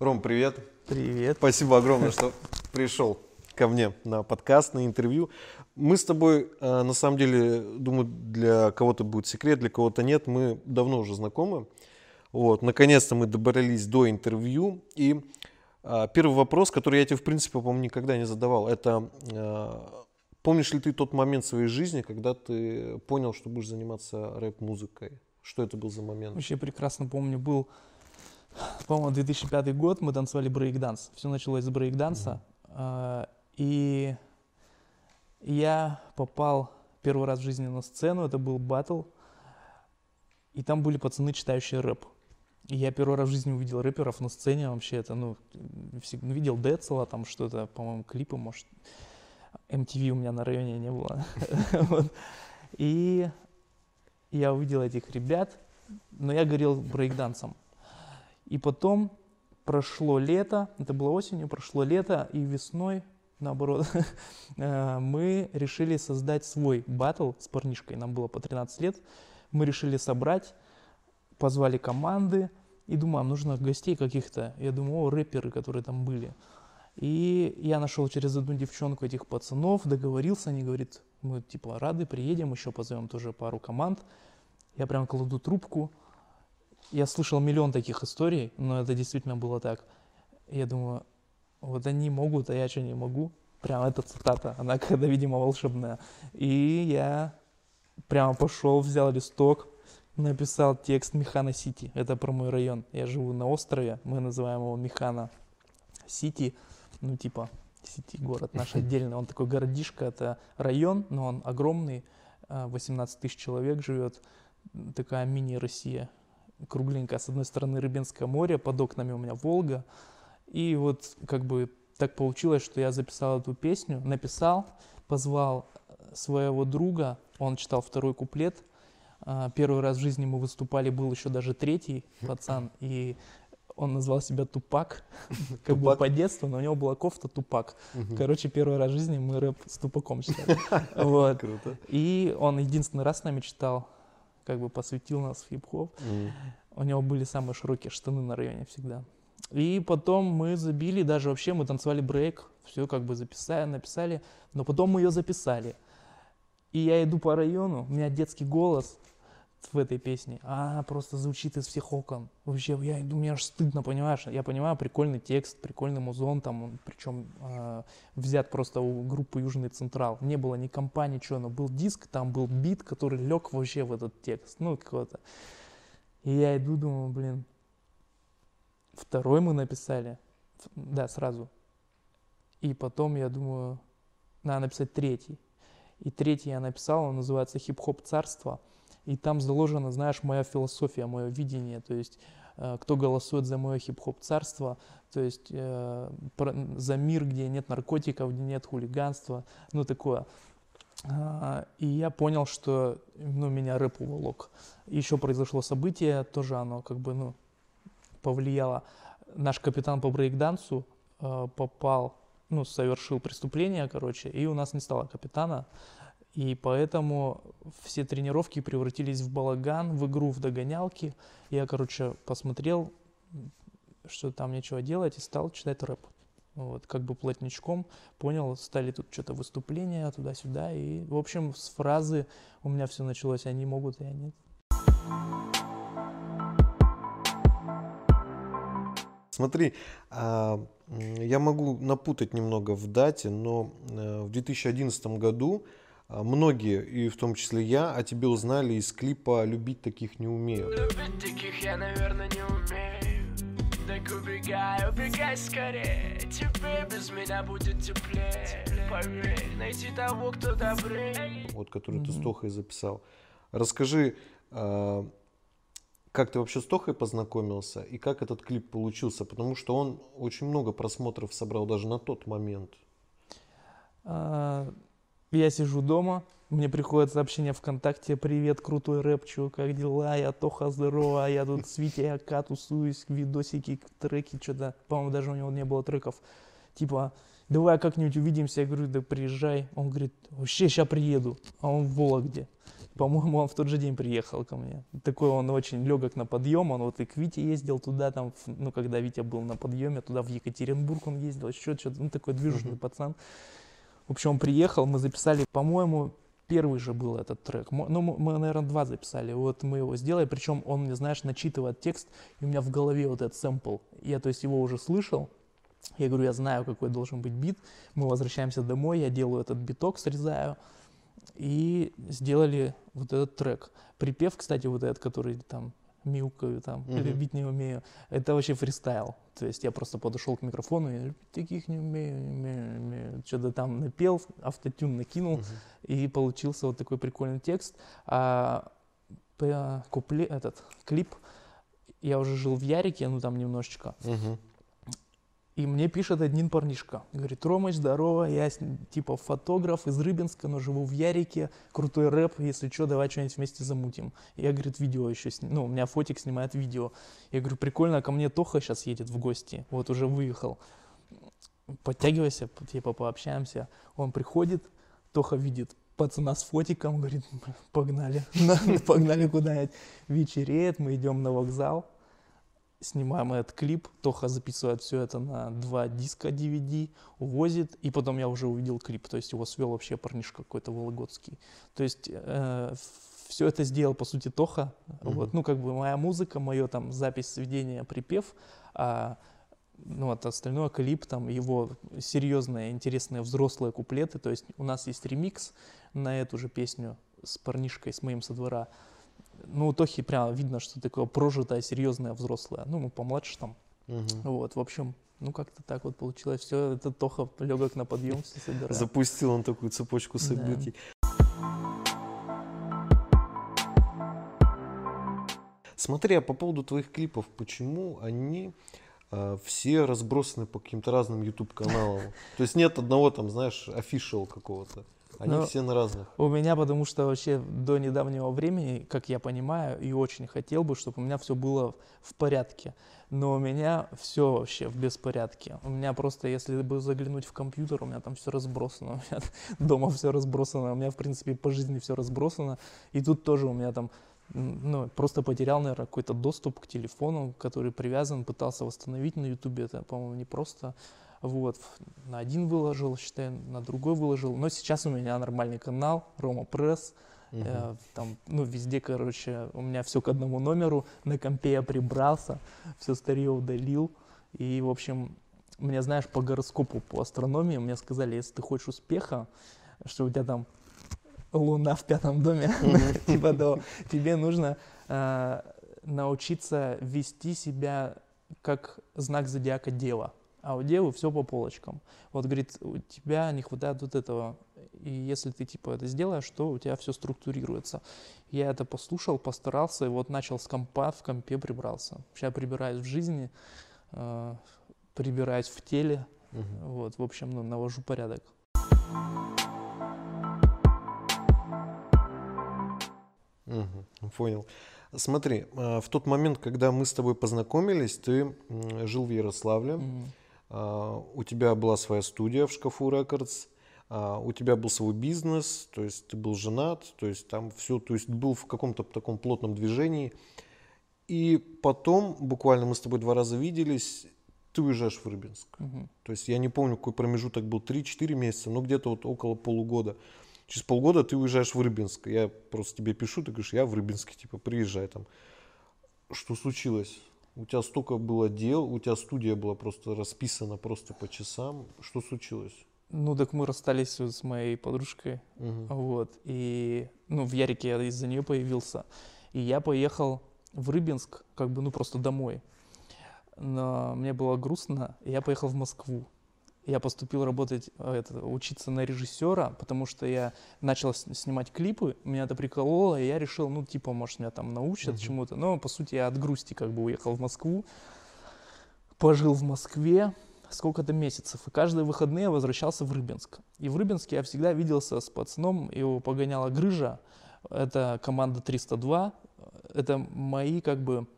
Ром, привет. Привет. Спасибо огромное, что пришел ко мне на подкаст, на интервью. Мы с тобой, э, на самом деле, думаю, для кого-то будет секрет, для кого-то нет. Мы давно уже знакомы. Вот, наконец-то мы добрались до интервью. И э, первый вопрос, который я тебе, в принципе, по-моему, никогда не задавал, это э, помнишь ли ты тот момент в своей жизни, когда ты понял, что будешь заниматься рэп-музыкой? Что это был за момент? Вообще прекрасно помню, был, по-моему, 2005 год, мы танцевали брейк-данс. Все началось с брейк-данса. Mm-hmm. И я попал первый раз в жизни на сцену, это был батл. И там были пацаны, читающие рэп. И я первый раз в жизни увидел рэперов на сцене вообще. Это, ну, ну видел Децла, там что-то, по-моему, клипы, может. MTV у меня на районе не было. И я увидел этих ребят, но я горел брейкдансом. И потом прошло лето, это было осенью, прошло лето, и весной, наоборот, э, мы решили создать свой батл с парнишкой, нам было по 13 лет. Мы решили собрать, позвали команды, и думаю, нужно гостей каких-то. Я думаю, о, рэперы, которые там были. И я нашел через одну девчонку этих пацанов, договорился, они говорят, мы типа рады, приедем, еще позовем тоже пару команд. Я прям кладу трубку. Я слышал миллион таких историй, но это действительно было так. Я думаю, вот они могут, а я что не могу. Прям эта цитата, она когда, видимо, волшебная. И я прямо пошел, взял листок, написал текст Механа Сити. Это про мой район. Я живу на острове, мы называем его Механа Сити ну, типа, сети город наш отдельный, он такой городишко, это район, но он огромный, 18 а, тысяч человек живет, такая мини-Россия, кругленькая, с одной стороны Рыбинское море, под окнами у меня Волга, и вот как бы так получилось, что я записал эту песню, написал, позвал своего друга, он читал второй куплет, а, Первый раз в жизни мы выступали, был еще даже третий пацан, и он назвал себя Тупак, как бы по детству, но у него была кофта Тупак. Короче, первый раз в жизни мы рэп с Тупаком читали. Вот. Круто. И он единственный раз с нами читал, как бы посвятил нас в хип-хоп. У него были самые широкие штаны на районе всегда. И потом мы забили, даже вообще мы танцевали брейк, все как бы записали, написали, но потом мы ее записали. И я иду по району, у меня детский голос, в этой песне, а она просто звучит из всех окон. Вообще, я иду, мне аж стыдно, понимаешь? Я понимаю, прикольный текст, прикольный музон, там, он, причем э, взят просто у группы Южный Централ. Не было ни компании, ничего, но был диск, там был бит, который лег вообще в этот текст, ну, какого-то. И я иду, думаю, блин, второй мы написали, да, сразу. И потом я думаю, надо написать третий. И третий я написал, он называется «Хип-хоп царство» и там заложена, знаешь, моя философия, мое видение, то есть э, кто голосует за мое хип-хоп царство, то есть э, за мир, где нет наркотиков, где нет хулиганства, ну такое. А, и я понял, что ну, меня рэп уволок. Еще произошло событие, тоже оно как бы ну, повлияло. Наш капитан по брейкдансу э, попал, ну, совершил преступление, короче, и у нас не стало капитана. И поэтому все тренировки превратились в балаган, в игру, в догонялки. Я, короче, посмотрел, что там нечего делать, и стал читать рэп. Вот, как бы плотничком понял, стали тут что-то выступления туда-сюда. И, в общем, с фразы у меня все началось, они могут, я нет. Смотри, а, я могу напутать немного в дате, но э, в 2011 году а, многие, и в том числе я, о тебе узнали из клипа «Любить таких не умею». Любить таких я, наверное, не умею. Так убегай, убегай скорее. Тебе без меня будет теплее. Поверь, найти того, кто добрее. Вот, который ты с Тохой записал. Расскажи, а, как ты вообще с Тохой познакомился и как этот клип получился? Потому что он очень много просмотров собрал даже на тот момент. А, я сижу дома, мне приходит сообщение ВКонтакте, привет, крутой рэп, чё, как дела, я Тоха, здорово, я тут с Витей Ака тусуюсь, видосики, треки, что-то, по-моему, даже у него не было треков, типа, давай как-нибудь увидимся, я говорю, да приезжай, он говорит, вообще, сейчас приеду, а он в Вологде, По-моему, он в тот же день приехал ко мне. Такой он очень легок на подъем, он вот и к Вите ездил туда, там, ну, когда Витя был на подъеме, туда в Екатеринбург он ездил, еще что-то, ну, такой движущий Мгм. пацан. В общем, он приехал, мы записали, по-моему, первый же был этот трек. Ну, мы, наверное, два записали. Вот мы его сделали, причем он мне, знаешь, начитывает текст, и у меня в голове вот этот сэмпл. Я, то есть, его уже слышал. Я говорю, я знаю, какой должен быть бит. Мы возвращаемся домой, я делаю этот биток, срезаю. И сделали вот этот трек. Припев, кстати, вот этот, который там мяукаю там, Мгм. или бить не умею, это вообще фристайл. То есть я просто подошел к микрофону и таких не умею, не умею, не умею. Что-то там напел, автотюн накинул, Мгм. и получился вот такой прикольный текст. А п- купле, этот клип, я уже жил в Ярике, ну там немножечко, Мгм. И мне пишет один парнишка. Говорит, Ромыч, здорово, я типа фотограф из Рыбинска, но живу в Ярике, крутой рэп, если что, давай что-нибудь вместе замутим. Я, говорит, видео еще, сни- ну, у меня фотик снимает видео. Я говорю, прикольно, а ко мне Тоха сейчас едет в гости, вот уже выехал. Подтягивайся, типа пообщаемся. Он приходит, Тоха видит пацана с фотиком, говорит, «Бля, погнали, На- погнали куда-нибудь. Вечереет, мы идем на вокзал, снимаем этот клип, Тоха записывает все это на два диска DVD, увозит, и потом я уже увидел клип, то есть его свел вообще парнишка какой-то вологодский. То есть все это сделал, по сути, Тоха, Мгм. вот, ну, как бы моя музыка, мое там запись, сведение, припев, а ну, вот остальное клип, там его серьезные, интересные взрослые куплеты, то есть у нас есть ремикс на эту же песню с парнишкой, с моим со двора, ну, у Тохи прямо видно, что такое прожитое, серьезное, взрослое. Ну, мы помладше там. Мгм. Вот, в общем, ну, как-то так вот получилось. Все, это Тоха легок на подъем, все собирает. Запустил он такую цепочку Да. событий. Смотри, а по поводу твоих клипов, почему они а, все разбросаны по каким-то разным YouTube каналам? То есть нет одного там, знаешь, офишал какого-то. Они Ну, все на разных. У меня, потому что вообще до недавнего времени, как я понимаю, и очень хотел бы, чтобы у меня все было в порядке. Но у меня все вообще в беспорядке. У меня просто, если бы заглянуть в компьютер, у меня там все разбросано. У меня дома все разбросано. У меня, в принципе, по жизни все разбросано. И тут тоже у меня там, ну, просто потерял, наверное, какой-то доступ к телефону, который привязан, пытался восстановить на Ютубе. Это, по-моему, не просто. Вот, на один выложил, считай, на другой выложил. Но сейчас у меня нормальный канал, Рома Пресс. Мгм. Э, там, ну, везде, короче, у меня все к одному номеру. На компе я прибрался, все старье удалил. И, в общем, мне, знаешь, по гороскопу, по астрономии, мне сказали, если ты хочешь успеха, что у тебя там луна в пятом доме, типа, то тебе нужно э, научиться вести себя как знак зодиака Дева. А у Девы все по полочкам. Вот, говорит, у тебя не хватает вот этого. И если ты, типа, это сделаешь, то у тебя все структурируется. Я это послушал, постарался, и вот начал с компа, в компе прибрался. Сейчас прибираюсь в жизни, э, прибираюсь в теле. Мгм. Вот, в общем, ну, навожу порядок. Мгм, Понял. Смотри, а, в тот момент, когда мы с тобой познакомились, ты жил в Ярославле, М. а, у тебя была своя студия в шкафу Рекордс, а, у тебя был свой бизнес, то есть ты был женат, то есть там все, то есть был в каком-то таком плотном движении. И потом, буквально мы с тобой два раза виделись, ты уезжаешь в Рыбинск. Мгм. То есть я не помню, какой промежуток был, 3-4 месяца, но где-то вот около полугода. Через полгода ты уезжаешь в Рыбинск. Я просто тебе пишу, ты говоришь, я в Рыбинске, типа, приезжай там. Что случилось? У тебя столько было дел, у тебя студия была просто расписана просто по часам. Что случилось? Ну, так мы расстались вот с моей подружкой. Мгм. Вот. И, ну, в Ярике я из-за нее появился. И я поехал в Рыбинск, как бы, ну, просто домой. Но мне было грустно, и я поехал в Москву. Я поступил работать, э, это, учиться на режиссера, потому что я начал снимать клипы, меня это прикололо, и я решил, ну, типа, может, меня там научат Мгм. чему-то. Но, по сути, я от грусти как бы уехал в Москву, пожил в Москве сколько-то месяцев, и каждые выходные я возвращался в Рыбинск. И в Рыбинске я всегда виделся с пацаном, его погоняла Грыжа, это команда 302, это мои как бы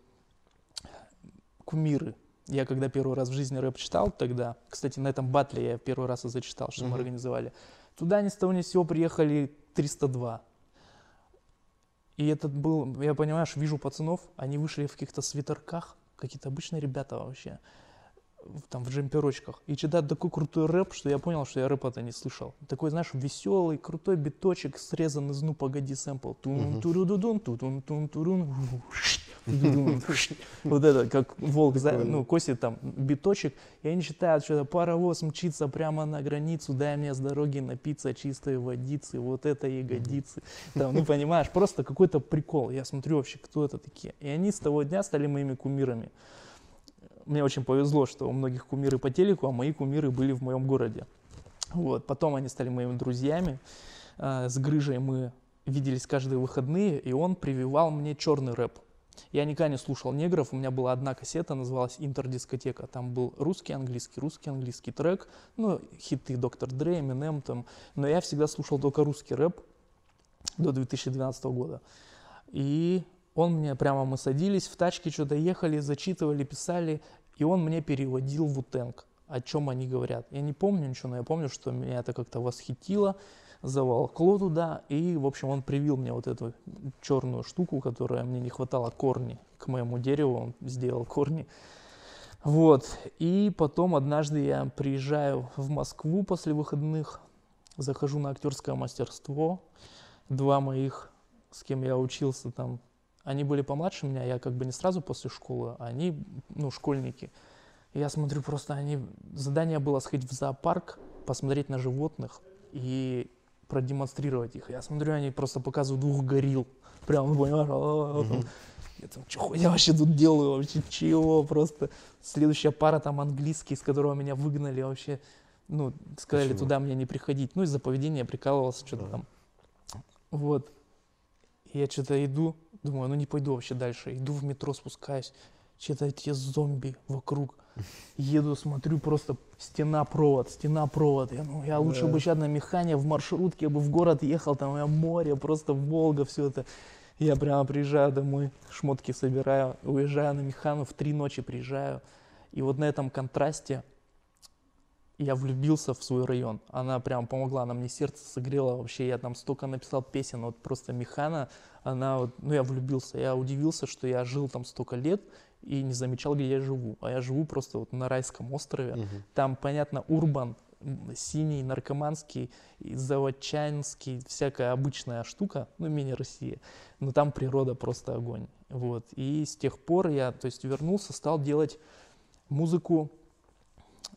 кумиры. Я когда первый раз в жизни рэп читал тогда, кстати, на этом батле я первый раз и зачитал, что мы Мгм. организовали, туда ни с того ни с сего приехали 302. И этот был, я понимаешь, вижу пацанов, они вышли в каких-то свитерках, какие-то обычные ребята вообще там в джемперочках и читать такой крутой рэп, что я понял, что я рэпа-то не слышал. Такой, знаешь, веселый, крутой биточек, срезан из «Ну, погоди» сэмпл. Тун турудудун, тун тун турун Вот это, как волк, ну, косит там биточек, и они читают что-то, паровоз мчится прямо на границу, дай мне с дороги напиться чистой водицы, вот это ягодицы. Там, ну, понимаешь, просто какой-то прикол. Я смотрю вообще, кто это такие. И они с того дня стали моими кумирами мне очень повезло, что у многих кумиры по телеку, а мои кумиры были в моем городе. Вот. Потом они стали моими друзьями. А, с Грыжей мы виделись каждые выходные, и он прививал мне черный рэп. Я никогда не слушал негров, у меня была одна кассета, называлась «Интердискотека». Там был русский, английский, русский, английский трек, ну, хиты Доктор Дре, Eminem там. Но я всегда слушал только русский рэп до 2012 года. И он мне прямо, мы садились в тачке, что-то ехали, зачитывали, писали, и он мне переводил в утенг, о чем они говорят. Я не помню ничего, но я помню, что меня это как-то восхитило, заволокло туда, и, в общем, он привил мне вот эту черную штуку, которая мне не хватало корни к моему дереву, он сделал корни. Вот, и потом однажды я приезжаю в Москву после выходных, захожу на актерское мастерство, два моих, с кем я учился там они были помладше меня, я как бы не сразу после школы, а они, ну, школьники. Я смотрю, просто они... Задание было сходить в зоопарк, посмотреть на животных и продемонстрировать их. Я смотрю, они просто показывают двух горилл. Прям, понимаешь, mm-hmm. я там, что я вообще тут делаю, вообще чего, просто. Следующая пара там английский, с которого меня выгнали вообще, ну, сказали Почему? туда мне не приходить. Ну, из-за поведения прикалывался, что-то да. там. Вот. И я что-то иду, Думаю, ну не пойду вообще дальше. Иду в метро, спускаюсь. Что-то эти зомби вокруг. Еду, смотрю, просто стена провод, стена провод. Я, ну, я лучше да. бы сейчас на механе в маршрутке бы в город ехал, там я море, просто Волга, все это. Я прямо приезжаю домой, шмотки собираю, уезжаю на механу, в три ночи приезжаю. И вот на этом контрасте я влюбился в свой район. Она прям помогла, она мне сердце согрела вообще. Я там столько написал песен, вот просто Механа, она вот, ну я влюбился. Я удивился, что я жил там столько лет и не замечал, где я живу. А я живу просто вот на райском острове. Угу. Там, понятно, урбан, синий, наркоманский, заводчанский, всякая обычная штука, ну, мини-Россия. Но там природа просто огонь. Вот. И с тех пор я, то есть, вернулся, стал делать музыку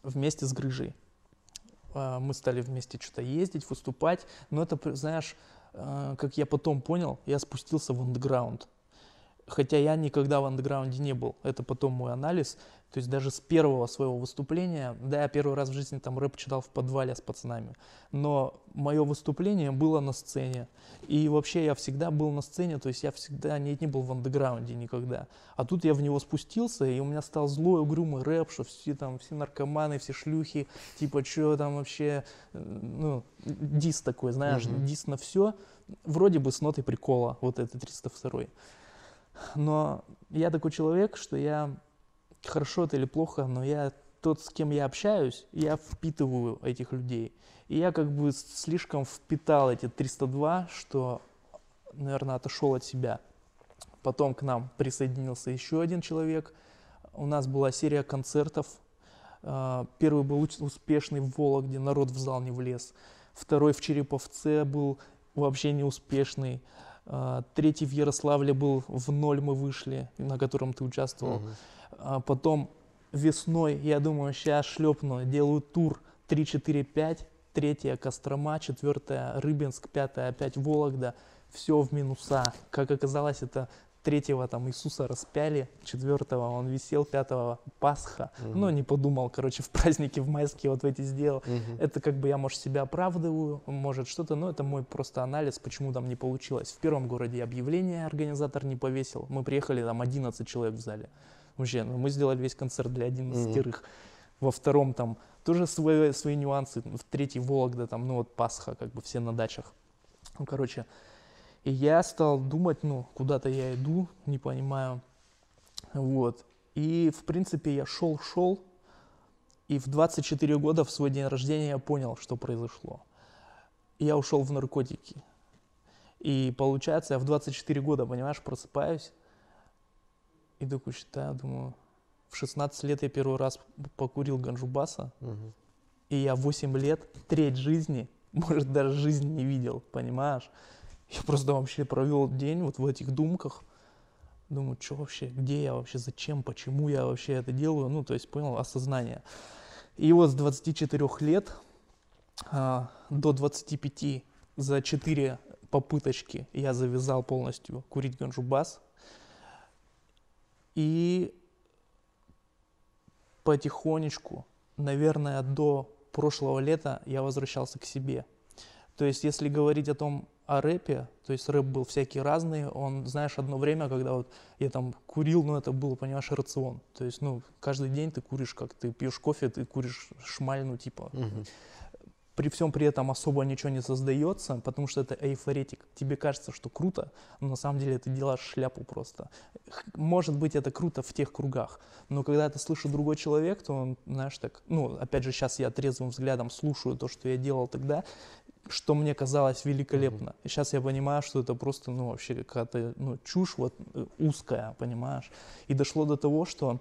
вместе с Грыжей. А, мы стали вместе что-то ездить, выступать, но это, знаешь, а, как я потом понял, я спустился в андеграунд. Хотя я никогда в андеграунде не был, это потом мой анализ. То есть даже с первого своего выступления, да, я первый раз в жизни там рэп читал в подвале с пацанами, но мое выступление было на сцене. И вообще я всегда был на сцене, то есть я всегда не, не был в андеграунде никогда. А тут я в него спустился, и у меня стал злой, угрюмый рэп, что все там, все наркоманы, все шлюхи, типа, что там вообще, ну, дис такой, знаешь, mm-hmm. дис на все. Вроде бы с нотой прикола, вот это 302 Но я такой человек, что я хорошо это или плохо, но я тот, с кем я общаюсь, я впитываю этих людей. И я как бы слишком впитал эти 302, что, наверное, отошел от себя. Потом к нам присоединился еще один человек. У нас была серия концертов. А, первый был успешный в Вологде, народ в зал не влез. Второй в Череповце был вообще неуспешный. А, третий в Ярославле был в ноль мы вышли, на котором ты участвовал. Угу. Потом весной, я думаю, сейчас шлепну, делаю тур 3, 4, 5, третья Кострома, четвертая Рыбинск, пятая опять Вологда. Все в минуса. Как оказалось, это третьего там Иисуса распяли, четвертого он висел, пятого Пасха. Угу. Но не подумал, короче, в праздники в майские вот в эти сделал. Угу. Это как бы я, может, себя оправдываю, может что-то, но это мой просто анализ, почему там не получилось. В первом городе объявление организатор не повесил. Мы приехали, там 11 человек в зале. Вообще, ну, мы сделали весь концерт для 11 mm-hmm. Во втором там тоже свои, свои нюансы. В третий Вологда там, ну вот Пасха, как бы все на дачах. Ну, короче, и я стал думать, ну, куда-то я иду, не понимаю. Вот. И, в принципе, я шел-шел, и в 24 года, в свой день рождения, я понял, что произошло. Я ушел в наркотики. И получается, я в 24 года, понимаешь, просыпаюсь и такой считаю, думаю, в 16 лет я первый раз покурил ганджубаса, Мгм. и я 8 лет, треть жизни, может, даже жизни не видел, понимаешь? Я просто вообще провел день вот в этих думках. Думаю, что вообще, где я вообще, зачем, почему я вообще это делаю? Ну, то есть, понял, осознание. И вот с 24 лет а, до 25 за 4 попыточки я завязал полностью курить ганджубас. И потихонечку, наверное, до прошлого лета я возвращался к себе. То есть, если говорить о том, о рэпе, то есть рэп был всякий разный, он, знаешь, одно время, когда вот я там курил, ну это было, понимаешь, рацион. То есть, ну, каждый день ты куришь, как ты пьешь кофе, ты куришь шмаль, ну, типа, Мгм. при всем при этом особо ничего не создается, потому что это эйфоретик. Тебе кажется, что круто, но на самом деле ты делаешь шляпу просто. Может быть, это круто в тех кругах, но когда это слышит другой человек, то он, знаешь, так, ну, опять же, сейчас я трезвым взглядом слушаю то, что я делал тогда, что мне казалось великолепно. И сейчас я понимаю, что это просто, ну, вообще какая-то, ну, чушь вот э, узкая, понимаешь. И дошло до того, что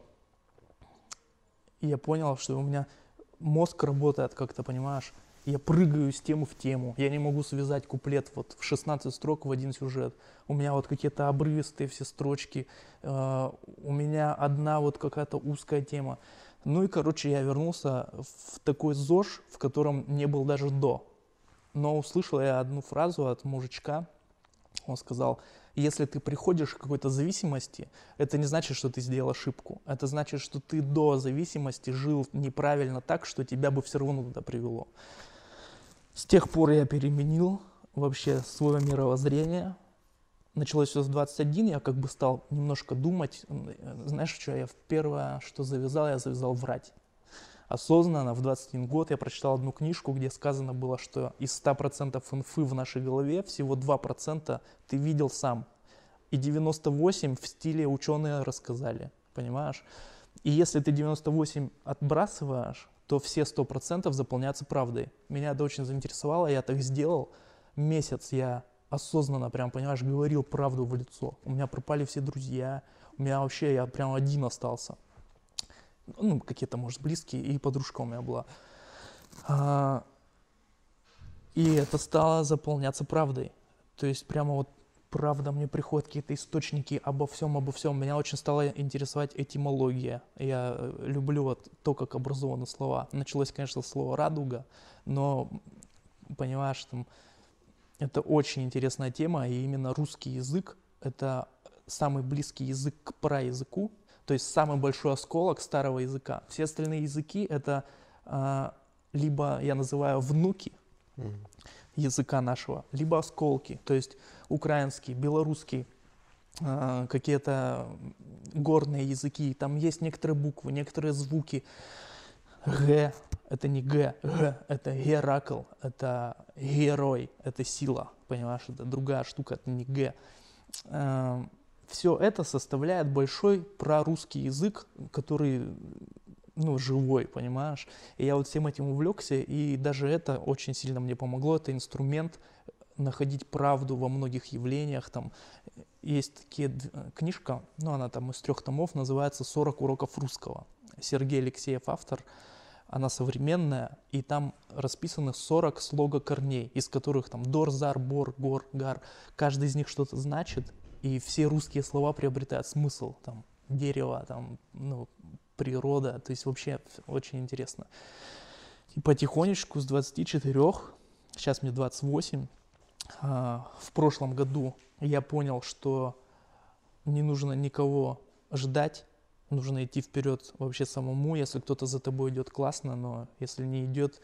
я понял, что у меня мозг работает как-то, понимаешь, я прыгаю с темы в тему, я не могу связать куплет вот в 16 строк в один сюжет. У меня вот какие-то обрывистые все строчки, э, у меня одна вот какая-то узкая тема. Ну и, короче, я вернулся в такой ЗОЖ, в котором не был даже до. Но услышал я одну фразу от мужичка, он сказал, если ты приходишь к какой-то зависимости, это не значит, что ты сделал ошибку. Это значит, что ты до зависимости жил неправильно так, что тебя бы все равно туда привело. С тех пор я переменил вообще свое мировоззрение. Началось все с 21, я как бы стал немножко думать. Знаешь, что я в первое, что завязал, я завязал врать. Осознанно в 21 год я прочитал одну книжку, где сказано было, что из 100% инфы в нашей голове всего 2% ты видел сам. И 98 в стиле ученые рассказали, понимаешь? И если ты 98 отбрасываешь, то все 100% заполняются правдой. Меня это очень заинтересовало, я так сделал. Месяц я осознанно, прям, понимаешь, говорил правду в лицо. У меня пропали все друзья, у меня вообще, я прям один остался. Ну, какие-то, может, близкие, и подружка у меня была. А, и это стало заполняться правдой. То есть прямо вот правда мне приходят какие-то источники обо всем, обо всем. Меня очень стала интересовать этимология. Я э, люблю вот то, как образованы слова. Началось, конечно, слово «радуга», но, понимаешь, там, это очень интересная тема, и именно русский язык – это самый близкий язык к праязыку, то есть самый большой осколок старого языка. Все остальные языки – это а, либо я называю внуки Мгм. языка нашего, либо осколки, то есть украинский, белорусский, а, какие-то горные языки, там есть некоторые буквы, некоторые звуки. Г – это не Г, Г – это Геракл, это герой, это сила, понимаешь, это другая штука, это не Г. Все это составляет большой прорусский язык, который ну, живой, понимаешь? И я вот всем этим увлекся, и даже это очень сильно мне помогло. Это инструмент находить правду во многих явлениях. Там есть такие д- книжка, ну, она там из трех томов, называется «40 уроков русского». Сергей Алексеев автор, она современная, и там расписаны 40 слога корней, из которых там дор, зар, бор, гор, гар. Каждый из них что-то значит, и все русские слова приобретают смысл. Там дерево, там, ну, природа, то есть вообще очень интересно. И потихонечку с 24, сейчас мне 28, а, в прошлом году я понял, что не нужно никого ждать, нужно идти вперед вообще самому. Если кто-то за тобой идет, классно, но если не идет,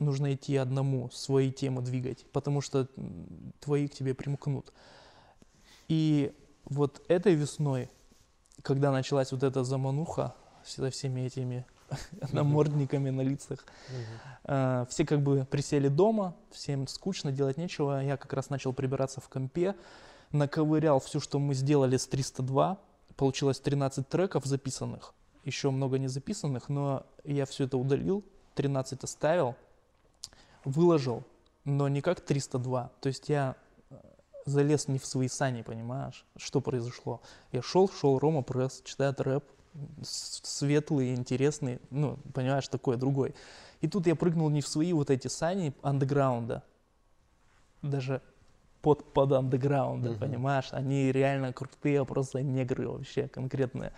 нужно идти одному, свои темы двигать, потому что твои к тебе примкнут. И вот этой весной, когда началась вот эта замануха со всеми этими намордниками на лицах, э, все как бы присели дома, всем скучно, делать нечего. Я как раз начал прибираться в компе, наковырял все, что мы сделали с 302. Получилось 13 треков записанных, еще много не записанных, но я все это удалил, 13 оставил, выложил, но не как 302. То есть я залез не в свои сани, понимаешь? Что произошло? Я шел, шел, Рома Пресс, читает рэп, светлый, интересный, ну, понимаешь, такой, другой. И тут я прыгнул не в свои вот эти сани андеграунда, даже под, под андеграунда, uh-huh. понимаешь? Они реально крутые, просто негры вообще конкретные.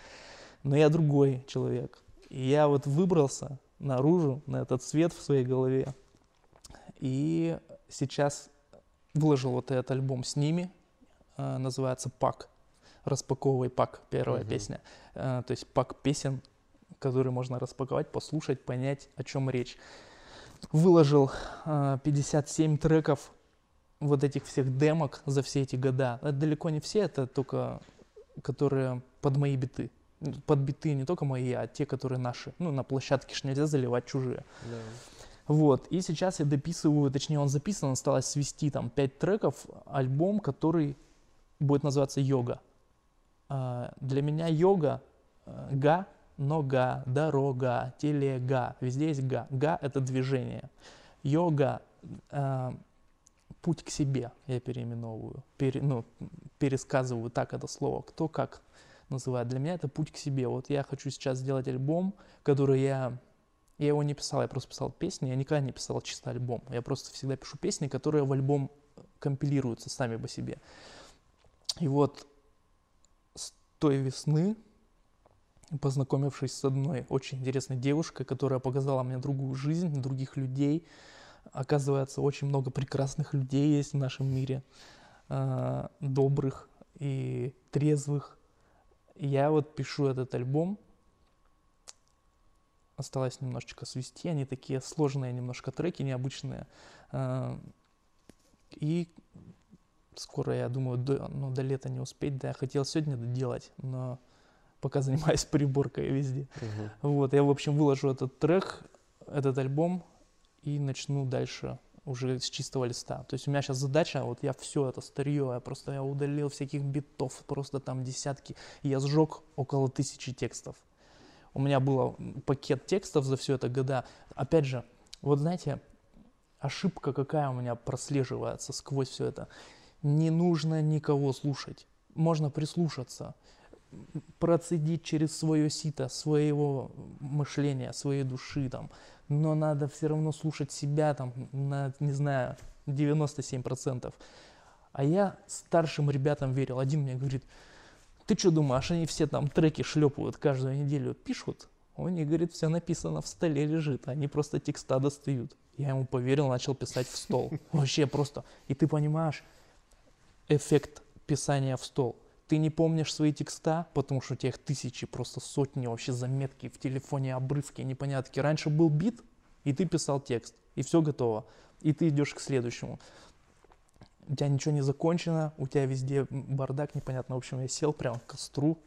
Но я другой человек. И я вот выбрался наружу, на этот свет в своей голове. И сейчас выложил вот этот альбом с ними, э, называется «Пак». «Распаковывай пак», первая uh-huh. песня. Э, то есть пак песен, которые можно распаковать, послушать, понять, о чем речь. Выложил 57 э, треков вот этих всех демок за все эти года. Это далеко не все, это только которые под мои биты. Под биты не только мои, а те, которые наши. Ну, на площадке ж нельзя заливать чужие. Да. Вот, и сейчас я дописываю, точнее он записан, осталось свести там 5 треков, альбом, который будет называться «Йога». А, для меня йога, э, га, нога, дорога, телега, везде есть га. Га – это движение. Йога э, путь к себе я переименовываю, пере, ну, пересказываю так это слово, кто как называет. Для меня это путь к себе. Вот я хочу сейчас сделать альбом, который я я его не писал, я просто писал песни, я никогда не писал чисто альбом. Я просто всегда пишу песни, которые в альбом компилируются сами по себе. И вот с той весны, познакомившись с одной очень интересной девушкой, которая показала мне другую жизнь, других людей, оказывается, очень много прекрасных людей есть в нашем мире, э, добрых и трезвых. Я вот пишу этот альбом – осталось немножечко свести. Они такие сложные немножко треки, необычные. А, и скоро, я думаю, до, ну, до лета не успеть. Да, я хотел сегодня доделать, но пока занимаюсь приборкой везде. Угу. Вот, я, в общем, выложу этот трек, этот альбом и начну дальше уже с чистого листа. То есть у меня сейчас задача, вот я все это старье, я просто я удалил всяких битов, просто там десятки, я сжег около тысячи текстов у меня был пакет текстов за все это года. Опять же, вот знаете, ошибка какая у меня прослеживается сквозь все это. Не нужно никого слушать. Можно прислушаться, процедить через свое сито, своего мышления, своей души там. Но надо все равно слушать себя там на, не знаю, 97%. А я старшим ребятам верил. Один мне говорит, ты что думаешь, они все там треки шлепают каждую неделю, пишут? Он не говорит, все написано в столе лежит, они просто текста достают. Я ему поверил, начал писать в стол. Вообще просто. И ты понимаешь, эффект писания в стол. Ты не помнишь свои текста, потому что у тебя их тысячи, просто сотни вообще заметки в телефоне, обрывки, непонятки. Раньше был бит, и ты писал текст, и все готово. И ты идешь к следующему у тебя ничего не закончено, у тебя везде бардак непонятно. В общем, я сел прям к костру,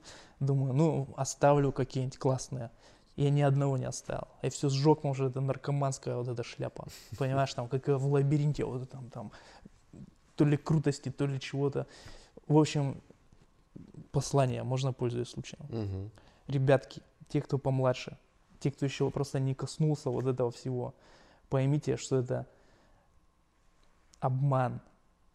думаю, ну, оставлю какие-нибудь классные. Я ни одного не оставил. Я все сжег, может, это наркоманская вот эта шляпа. Понимаешь, там, как в лабиринте, вот там, там, то ли крутости, то ли чего-то. В общем, послание, можно пользуясь случаем. Угу. Ребятки, те, кто помладше, те, кто еще просто не коснулся вот этого всего, поймите, что это обман,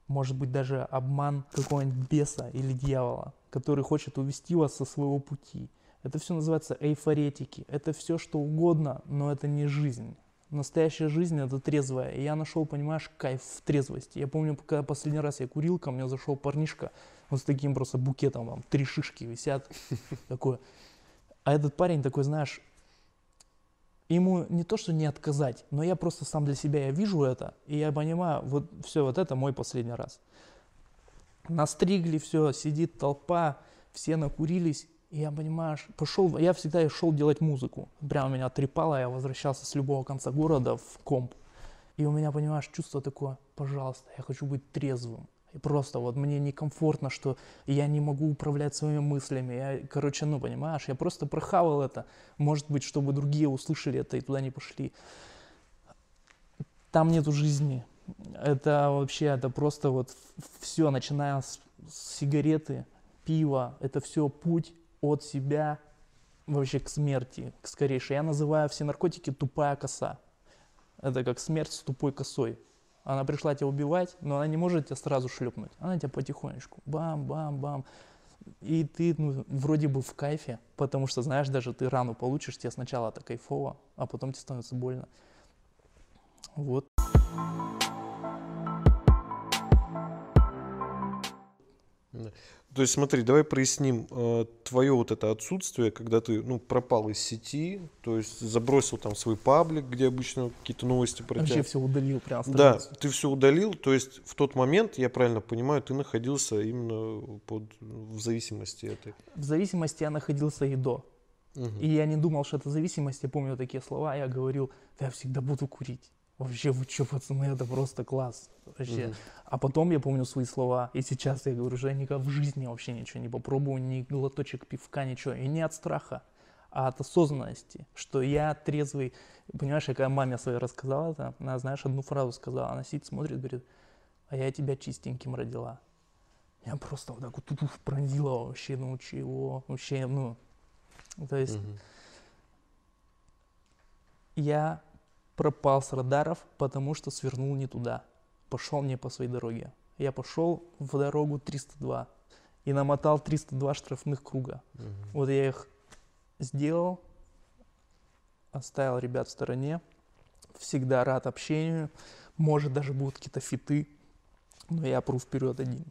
может быть даже обман какого-нибудь беса или дьявола, который хочет увести вас со своего пути. Это все называется эйфоретики. Это все что угодно, но это не жизнь. Настоящая жизнь это трезвая. И я нашел, понимаешь, кайф в трезвости. Я помню, когда последний раз я курил, ко мне зашел парнишка, вот с таким просто букетом, там, три шишки висят, такой. А этот парень такой, знаешь, ему не то, что не отказать, но я просто сам для себя, я вижу это, и я понимаю, вот все, вот это мой последний раз. Настригли все, сидит толпа, все накурились, и я понимаю, пошел, я всегда шел делать музыку. Прямо меня трепало, я возвращался с любого конца города в комп. И у меня, понимаешь, чувство такое, пожалуйста, я хочу быть трезвым. И просто вот мне некомфортно, что я не могу управлять своими мыслями. Я, короче, ну понимаешь, я просто прохавал это. Может быть, чтобы другие услышали это и туда не пошли. Там нету жизни. Это вообще, это просто вот все, начиная с, с сигареты, пива, это все путь от себя вообще к смерти, к скорейшей. Я называю все наркотики тупая коса. Это как смерть с тупой косой. Она пришла тебя убивать, но она не может тебя сразу шлепнуть. Она тебя потихонечку, бам-бам-бам. И ты ну, вроде бы в кайфе, потому что, знаешь, даже ты рану получишь, тебе сначала это кайфово, а потом тебе становится больно. Вот. То есть смотри, давай проясним э, твое вот это отсутствие, когда ты ну, пропал из сети, то есть забросил там свой паблик, где обычно какие-то новости про Вообще тебя. все удалил прям. Да, ты все удалил, то есть в тот момент, я правильно понимаю, ты находился именно под, в зависимости этой. В зависимости я находился и до. Мгм. И я не думал, что это зависимость. Я помню такие слова. Я говорил, да я всегда буду курить. Вообще, вы что, пацаны, это просто класс. Вообще. Мгм. А потом я помню свои слова. И сейчас я говорю, что я никогда в жизни вообще ничего не попробую, ни глоточек пивка, ничего. И не от страха, а от осознанности, что я трезвый. Понимаешь, я когда маме своей рассказала это, она, знаешь, одну фразу сказала. Она сидит, смотрит, говорит, а я тебя чистеньким родила. Я просто вот так вот тут пронзила вообще, ну чего, вообще, ну, то есть Мгм. я пропал с радаров, потому что свернул не туда. Пошел не по своей дороге. Я пошел в дорогу 302 и намотал 302 штрафных круга. Мгм. Вот я их сделал, оставил ребят в стороне. Всегда рад общению. Может, даже будут какие-то фиты. Но я пру вперед один.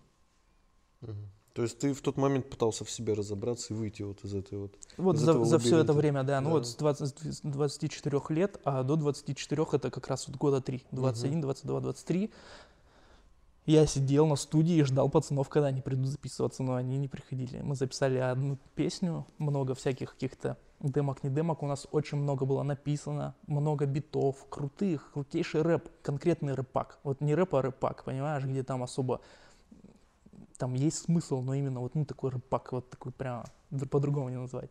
Мгм. То есть ты в тот момент пытался в себе разобраться и выйти вот из этой вот. Вот Из за, за все это время, да, ну Да. вот с 20 с 24 лет, а до 24 это как раз вот года 3, 21, 22, 23. Я сидел на студии и ждал пацанов, когда они придут записываться, но они не приходили. Мы записали одну песню, много всяких каких-то демок, не демок, у нас очень много было написано, много битов, крутых, крутейший рэп, конкретный рэпак. Вот не рэп, а рэпак, понимаешь, где там особо там есть смысл, но именно вот ну, такой рэпак, вот такой прям по-другому не назвать.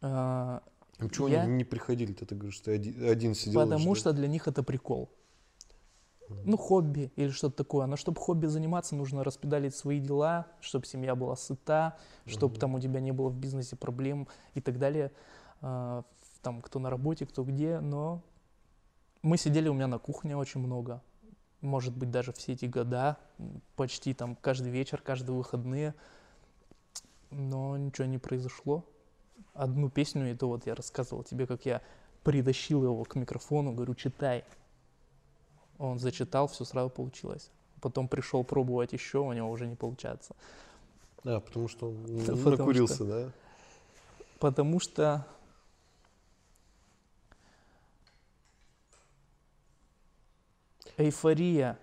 А, Ну, Чего Я- они не приходили? Ты, ты говоришь, ты один, один сидел. Потому что для них это прикол. Ну, хобби или что-то такое. Но чтобы хобби заниматься, нужно распедалить свои дела, чтобы семья была сыта, чтобы Мгм. там у тебя не было в бизнесе проблем и так далее. А, Там кто на работе, кто где. Но мы сидели у меня на кухне очень много. Может быть, даже все эти года, почти там каждый вечер, каждые выходные. Но ничего не произошло. Одну песню, и то вот я рассказывал тебе, как я притащил его к микрофону, говорю, читай. Он зачитал, все сразу получилось. Потом пришел пробовать еще, у него уже не получается. А, потому что он Да, потому накурился, что- да? Потому что эйфория,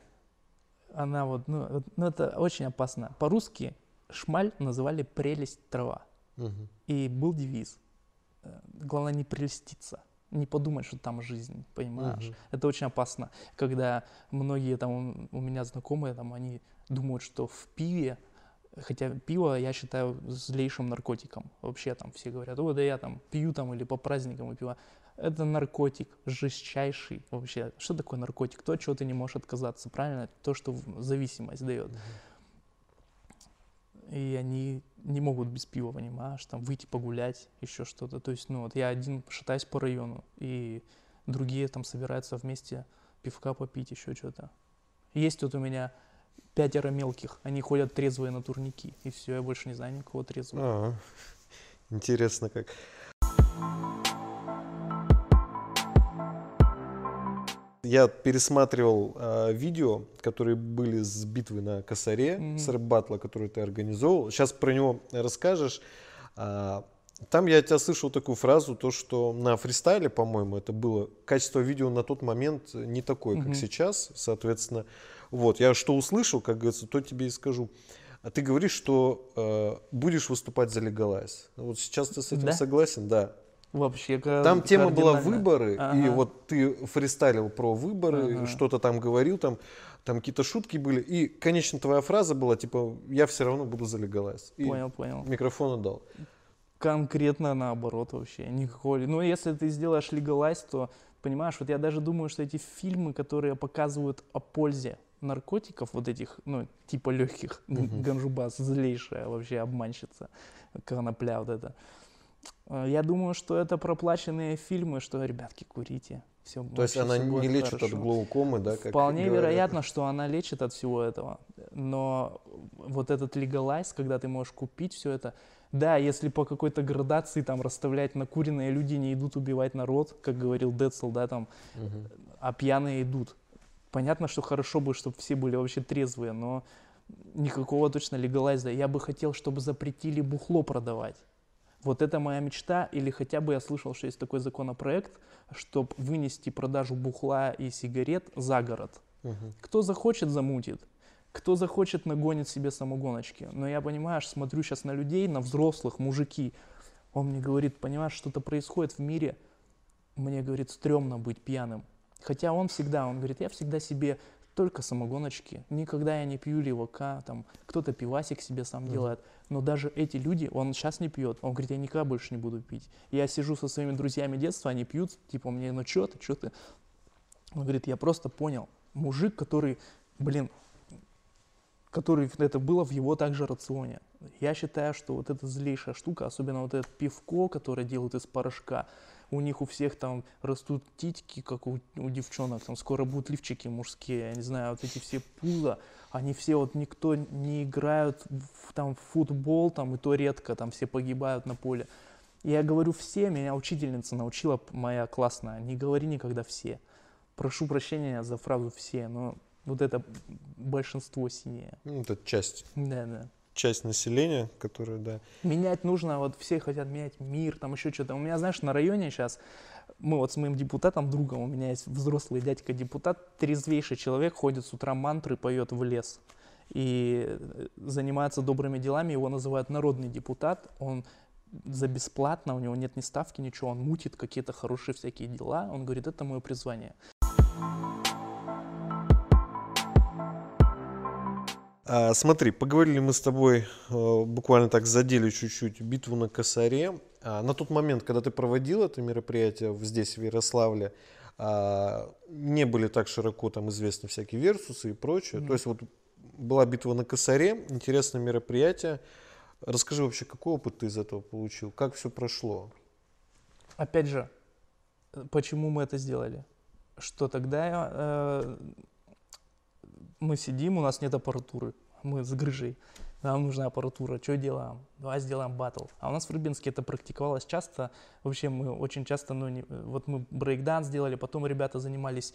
она вот, ну, ну, это очень опасно. По-русски шмаль называли прелесть трава. Мгм. И был девиз. э, Главное не прелеститься, не подумать, что там жизнь, понимаешь? Мгм. Это очень опасно, когда многие там у меня знакомые, там они думают, что в пиве, хотя пиво я считаю злейшим наркотиком. Вообще там все говорят, о, да я там пью там или по праздникам и пиво. Это наркотик жестчайший вообще. Что такое наркотик? То, чего ты не можешь отказаться, правильно? То, что зависимость дает. И они не могут без пива, понимаешь, там выйти погулять, еще что-то. То есть, ну вот я один шатаюсь по району, и другие там собираются вместе пивка попить, еще что-то. Есть вот у меня пятеро мелких, они ходят трезвые на турники, и все, я больше не знаю никого трезвого. А, интересно как. Я пересматривал а, видео, которые были с битвы на косаре, Мгм. с рэп-баттла, который ты организовал. Сейчас про него расскажешь. А, Там я тебя слышал такую фразу, то что на фристайле, по-моему, это было, качество видео на тот момент не такое, как Мгм. сейчас, соответственно. Вот, я что услышал, как говорится, то тебе и скажу. А ты говоришь, что э, будешь выступать за легалайз. Вот сейчас ты с этим Да? согласен, да. Вообще, Там тема была выборы, и Ага. вот ты фристайлил про выборы, Ага. что-то там говорил, там, там какие-то шутки были, и, конечно, твоя фраза была, типа, я все равно буду за. И Понял, понял. микрофон отдал. Конкретно наоборот вообще, никакой. Ну, если ты сделаешь легалайз, то, понимаешь, вот я даже думаю, что эти фильмы, которые показывают о пользе наркотиков, вот этих, ну, типа легких, Мгм. ганжубас, злейшая вообще обманщица, конопля вот это. Э, Я думаю, что это проплаченные фильмы, что, ребятки, курите. Все, То есть она не лечит от глаукомы, да? Как Вполне говорят? вероятно, что она лечит от всего этого. Но вот этот легалайз, когда ты можешь купить все это, да, если по какой-то градации там расставлять накуренные люди не идут убивать народ, как говорил Децл, да, там, Мгм. а пьяные идут. Понятно, что хорошо бы, чтобы все были вообще трезвые, но никакого точно легалайза. Я бы хотел, чтобы запретили бухло продавать. Вот это моя мечта, или хотя бы я слышал, что есть такой законопроект, чтобы вынести продажу бухла и сигарет за город. Мгм. Кто захочет, замутит. Кто захочет, нагонит себе самогоночки. Но я, понимаешь, смотрю сейчас на людей, на взрослых, мужики. Он мне говорит, понимаешь, что-то происходит в мире. Мне, говорит, стрёмно быть пьяным. Хотя он всегда, он говорит, я всегда себе только самогоночки. Никогда я не пью левака, там, кто-то пивасик себе сам Мгм. делает. Но даже эти люди, он сейчас не пьет. Он говорит, я никогда больше не буду пить. Я сижу со своими друзьями детства, они пьют, типа, мне, ну чё ты, чё ты? Он говорит, я просто понял. Мужик, который, блин, который это было в его также рационе. Я считаю, что вот эта злейшая штука, особенно вот это пивко, которое делают из порошка, у них у всех там растут титьки, как у, у девчонок, там скоро будут лифчики мужские, я не знаю, вот эти все пузо, они все вот никто не играют в, там в футбол, там и то редко, там все погибают на поле. Я говорю все, меня учительница научила моя классная, не говори никогда все. Прошу прощения за фразу все, но вот это большинство синее. Ну, это часть, Да, да. часть населения, которая, да. Менять нужно, вот все хотят менять мир, там еще что-то. У меня, знаешь, на районе сейчас, мы вот с моим депутатом, другом, у меня есть взрослый дядька-депутат, трезвейший человек, ходит с утра мантры, поет в лес. И э, занимается добрыми делами, его называют народный депутат. Он за бесплатно, у него нет ни ставки, ничего, он мутит какие-то хорошие всякие дела. Он говорит, это мое призвание. А, смотри, поговорили мы с тобой, э, буквально так задели чуть-чуть битву на Косаре. А, на тот момент, когда ты проводил это мероприятие здесь, в Ярославле, а, не были так широко там известны всякие версусы и прочее. Мгм. То есть вот была битва на Косаре, интересное мероприятие. Расскажи вообще, какой опыт ты из этого получил? Как все прошло? Опять же, почему мы это сделали? Что тогда э, мы сидим, у нас нет аппаратуры, мы с грыжей, нам нужна аппаратура, что делаем? Давай сделаем батл. А у нас в Рыбинске это практиковалось часто, вообще мы очень часто, ну, не- вот мы брейкданс делали, потом ребята занимались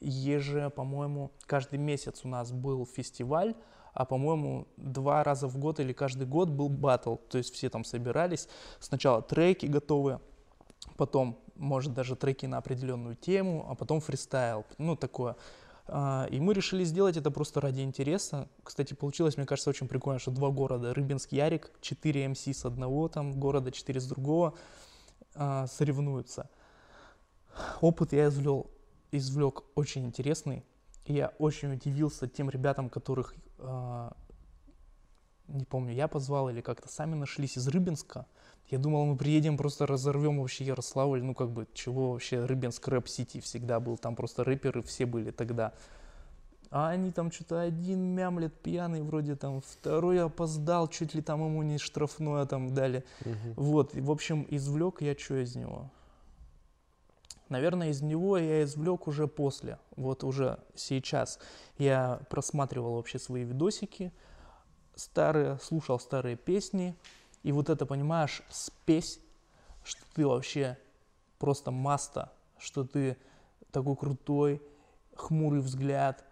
еже, по-моему, каждый месяц у нас был фестиваль, а по-моему два раза в год или каждый год был батл, то есть все там собирались, сначала треки готовые, потом, может, даже треки на определенную тему, а потом фристайл, ну, такое. А, И мы решили сделать это просто ради интереса. Кстати, получилось, мне кажется, очень прикольно, что два города, Рыбинск, Ярик, 4 МС с одного там города, 4 с другого, а, соревнуются. Опыт я извлек, извлек очень интересный. И Я очень удивился тем ребятам, которых, а, не помню, я позвал или как-то сами нашлись из Рыбинска. Я думал, мы приедем, просто разорвем вообще Ярославль, ну как бы, чего вообще, Рыбинск рэп-сити всегда был, там просто рэперы все были тогда. А они там что-то один мямлет пьяный, вроде там второй опоздал, чуть ли там ему не штрафное там дали. Мгм. Вот, и, в общем, извлек я что из него? Наверное, из него я извлек уже после, вот уже сейчас. Я просматривал вообще свои видосики старые, слушал старые песни, и вот это, понимаешь, спесь, что ты вообще просто маста, что ты такой крутой, хмурый взгляд,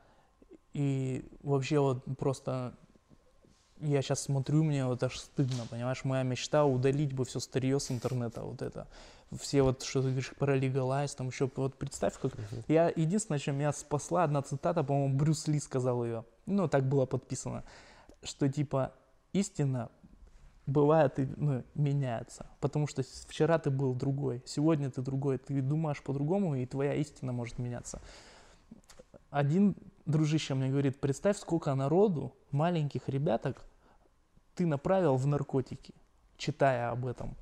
и вообще вот просто я сейчас смотрю, мне вот аж стыдно, понимаешь, моя мечта удалить бы все старье с интернета, вот это. Все вот, что ты говоришь, про легалайз, там еще, вот представь, как... Мгм. Я, единственное, чем меня спасла, одна цитата, по-моему, Брюс Ли сказал ее, ну, так было подписано, что, типа, истина бывает и ну, меняется, потому что вчера ты был другой, сегодня ты другой, ты думаешь по-другому, и твоя истина может меняться. Один дружище мне говорит, представь, сколько народу, маленьких ребяток, ты направил в наркотики, читая об этом.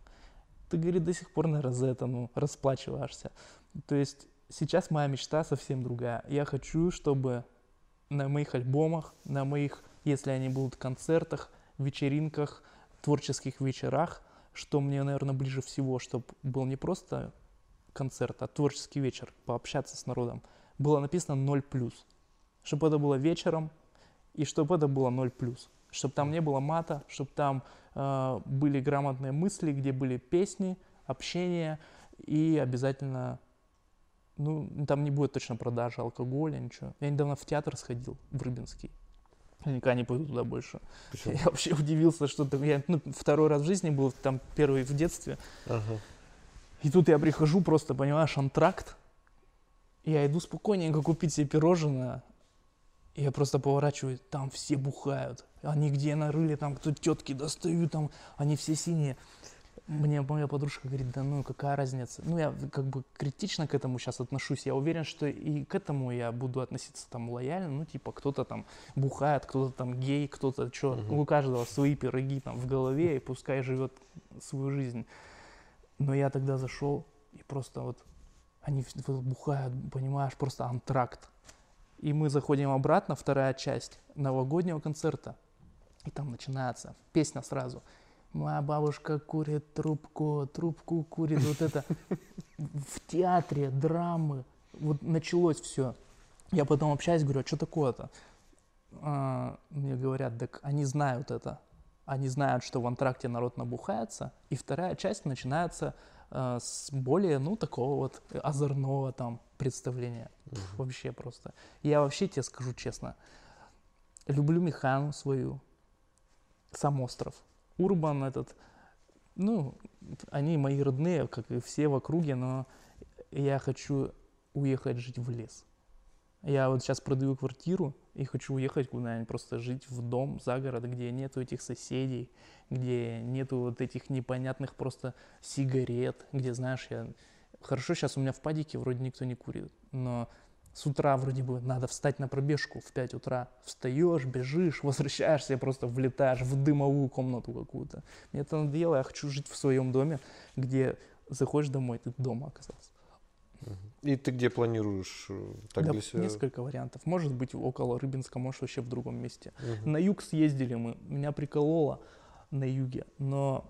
Ты, говорит, до сих пор, наверное, за это, ну, расплачиваешься. То есть сейчас моя мечта совсем другая. Я хочу, чтобы на моих альбомах, на моих, если они будут концертах, вечеринках, творческих вечерах, что мне, наверное, ближе всего, чтобы был не просто концерт, а творческий вечер, пообщаться с народом, было написано 0 плюс. Чтобы это было вечером, и чтобы это было 0 плюс. Чтобы там не было мата, чтобы там э, были грамотные мысли, где были песни, общение и обязательно, ну, там не будет точно продажи алкоголя, ничего. Я недавно в театр сходил, в Рыбинский. Никогда не пойду туда больше. Почему? Я вообще удивился, что там, я ну, второй раз в жизни был, там первый в детстве. Ага. И тут я прихожу, просто, понимаешь, антракт. Я иду спокойненько купить себе пирожное. И я просто поворачиваюсь, там все бухают. Они где нарыли, там кто тетки достают, там они все синие. Мне моя подружка говорит, да ну какая разница. Ну я как бы критично к этому сейчас отношусь. Я уверен, что и к этому я буду относиться там лояльно. Ну типа кто-то там бухает, кто-то там гей, кто-то что. Мгм. У каждого свои пироги там в голове и пускай живет свою жизнь. Но я тогда зашел и просто вот они бухают, понимаешь, просто антракт. И мы заходим обратно, вторая часть новогоднего концерта. И там начинается песня сразу. Моя бабушка курит трубку, трубку курит, вот это. В театре драмы. Вот началось все. Я потом общаюсь, говорю, а что такое-то? А, Мне говорят, так они знают это. Они знают, что в антракте народ набухается. И вторая часть начинается э, с более, ну, такого вот озорного там представления. Пф, Вообще просто. Я вообще тебе скажу честно, люблю Механу свою, сам остров. Урбан этот, ну, они мои родные, как и все в округе, но я хочу уехать жить в лес. Я вот сейчас продаю квартиру и хочу уехать куда-нибудь, просто жить в дом за город, где нету этих соседей, где нету вот этих непонятных просто сигарет, где, знаешь, я... Хорошо, сейчас у меня в падике вроде никто не курит, но с утра вроде бы надо встать на пробежку в 5 утра. Встаешь, бежишь, возвращаешься, просто влетаешь в дымовую комнату какую-то. Мне это надоело, я хочу жить в своем доме, где заходишь домой, ты дома оказался. И ты где планируешь э, так Да, для себя? Несколько вариантов. Может быть, около Рыбинска, может, вообще в другом месте. Мгм. На юг съездили мы, меня прикололо на юге, но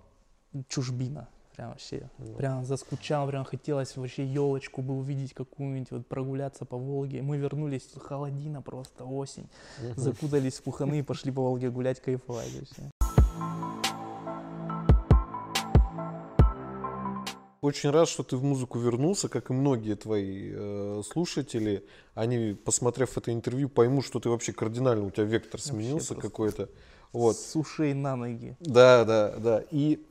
чужбина. Прям вообще, Ну. прям заскучал, прям хотелось вообще елочку бы увидеть какую-нибудь, вот прогуляться по Волге. Мы вернулись, холодина просто, осень. Мгм. Закутались в пуханы и пошли по Волге гулять, кайфовать вообще. Очень рад, что ты в музыку вернулся, как и многие твои э, слушатели. Они, посмотрев это интервью, поймут, что ты вообще кардинально, у тебя вектор сменился какой-то. Вот. С ушей на ноги. Да, да, да. И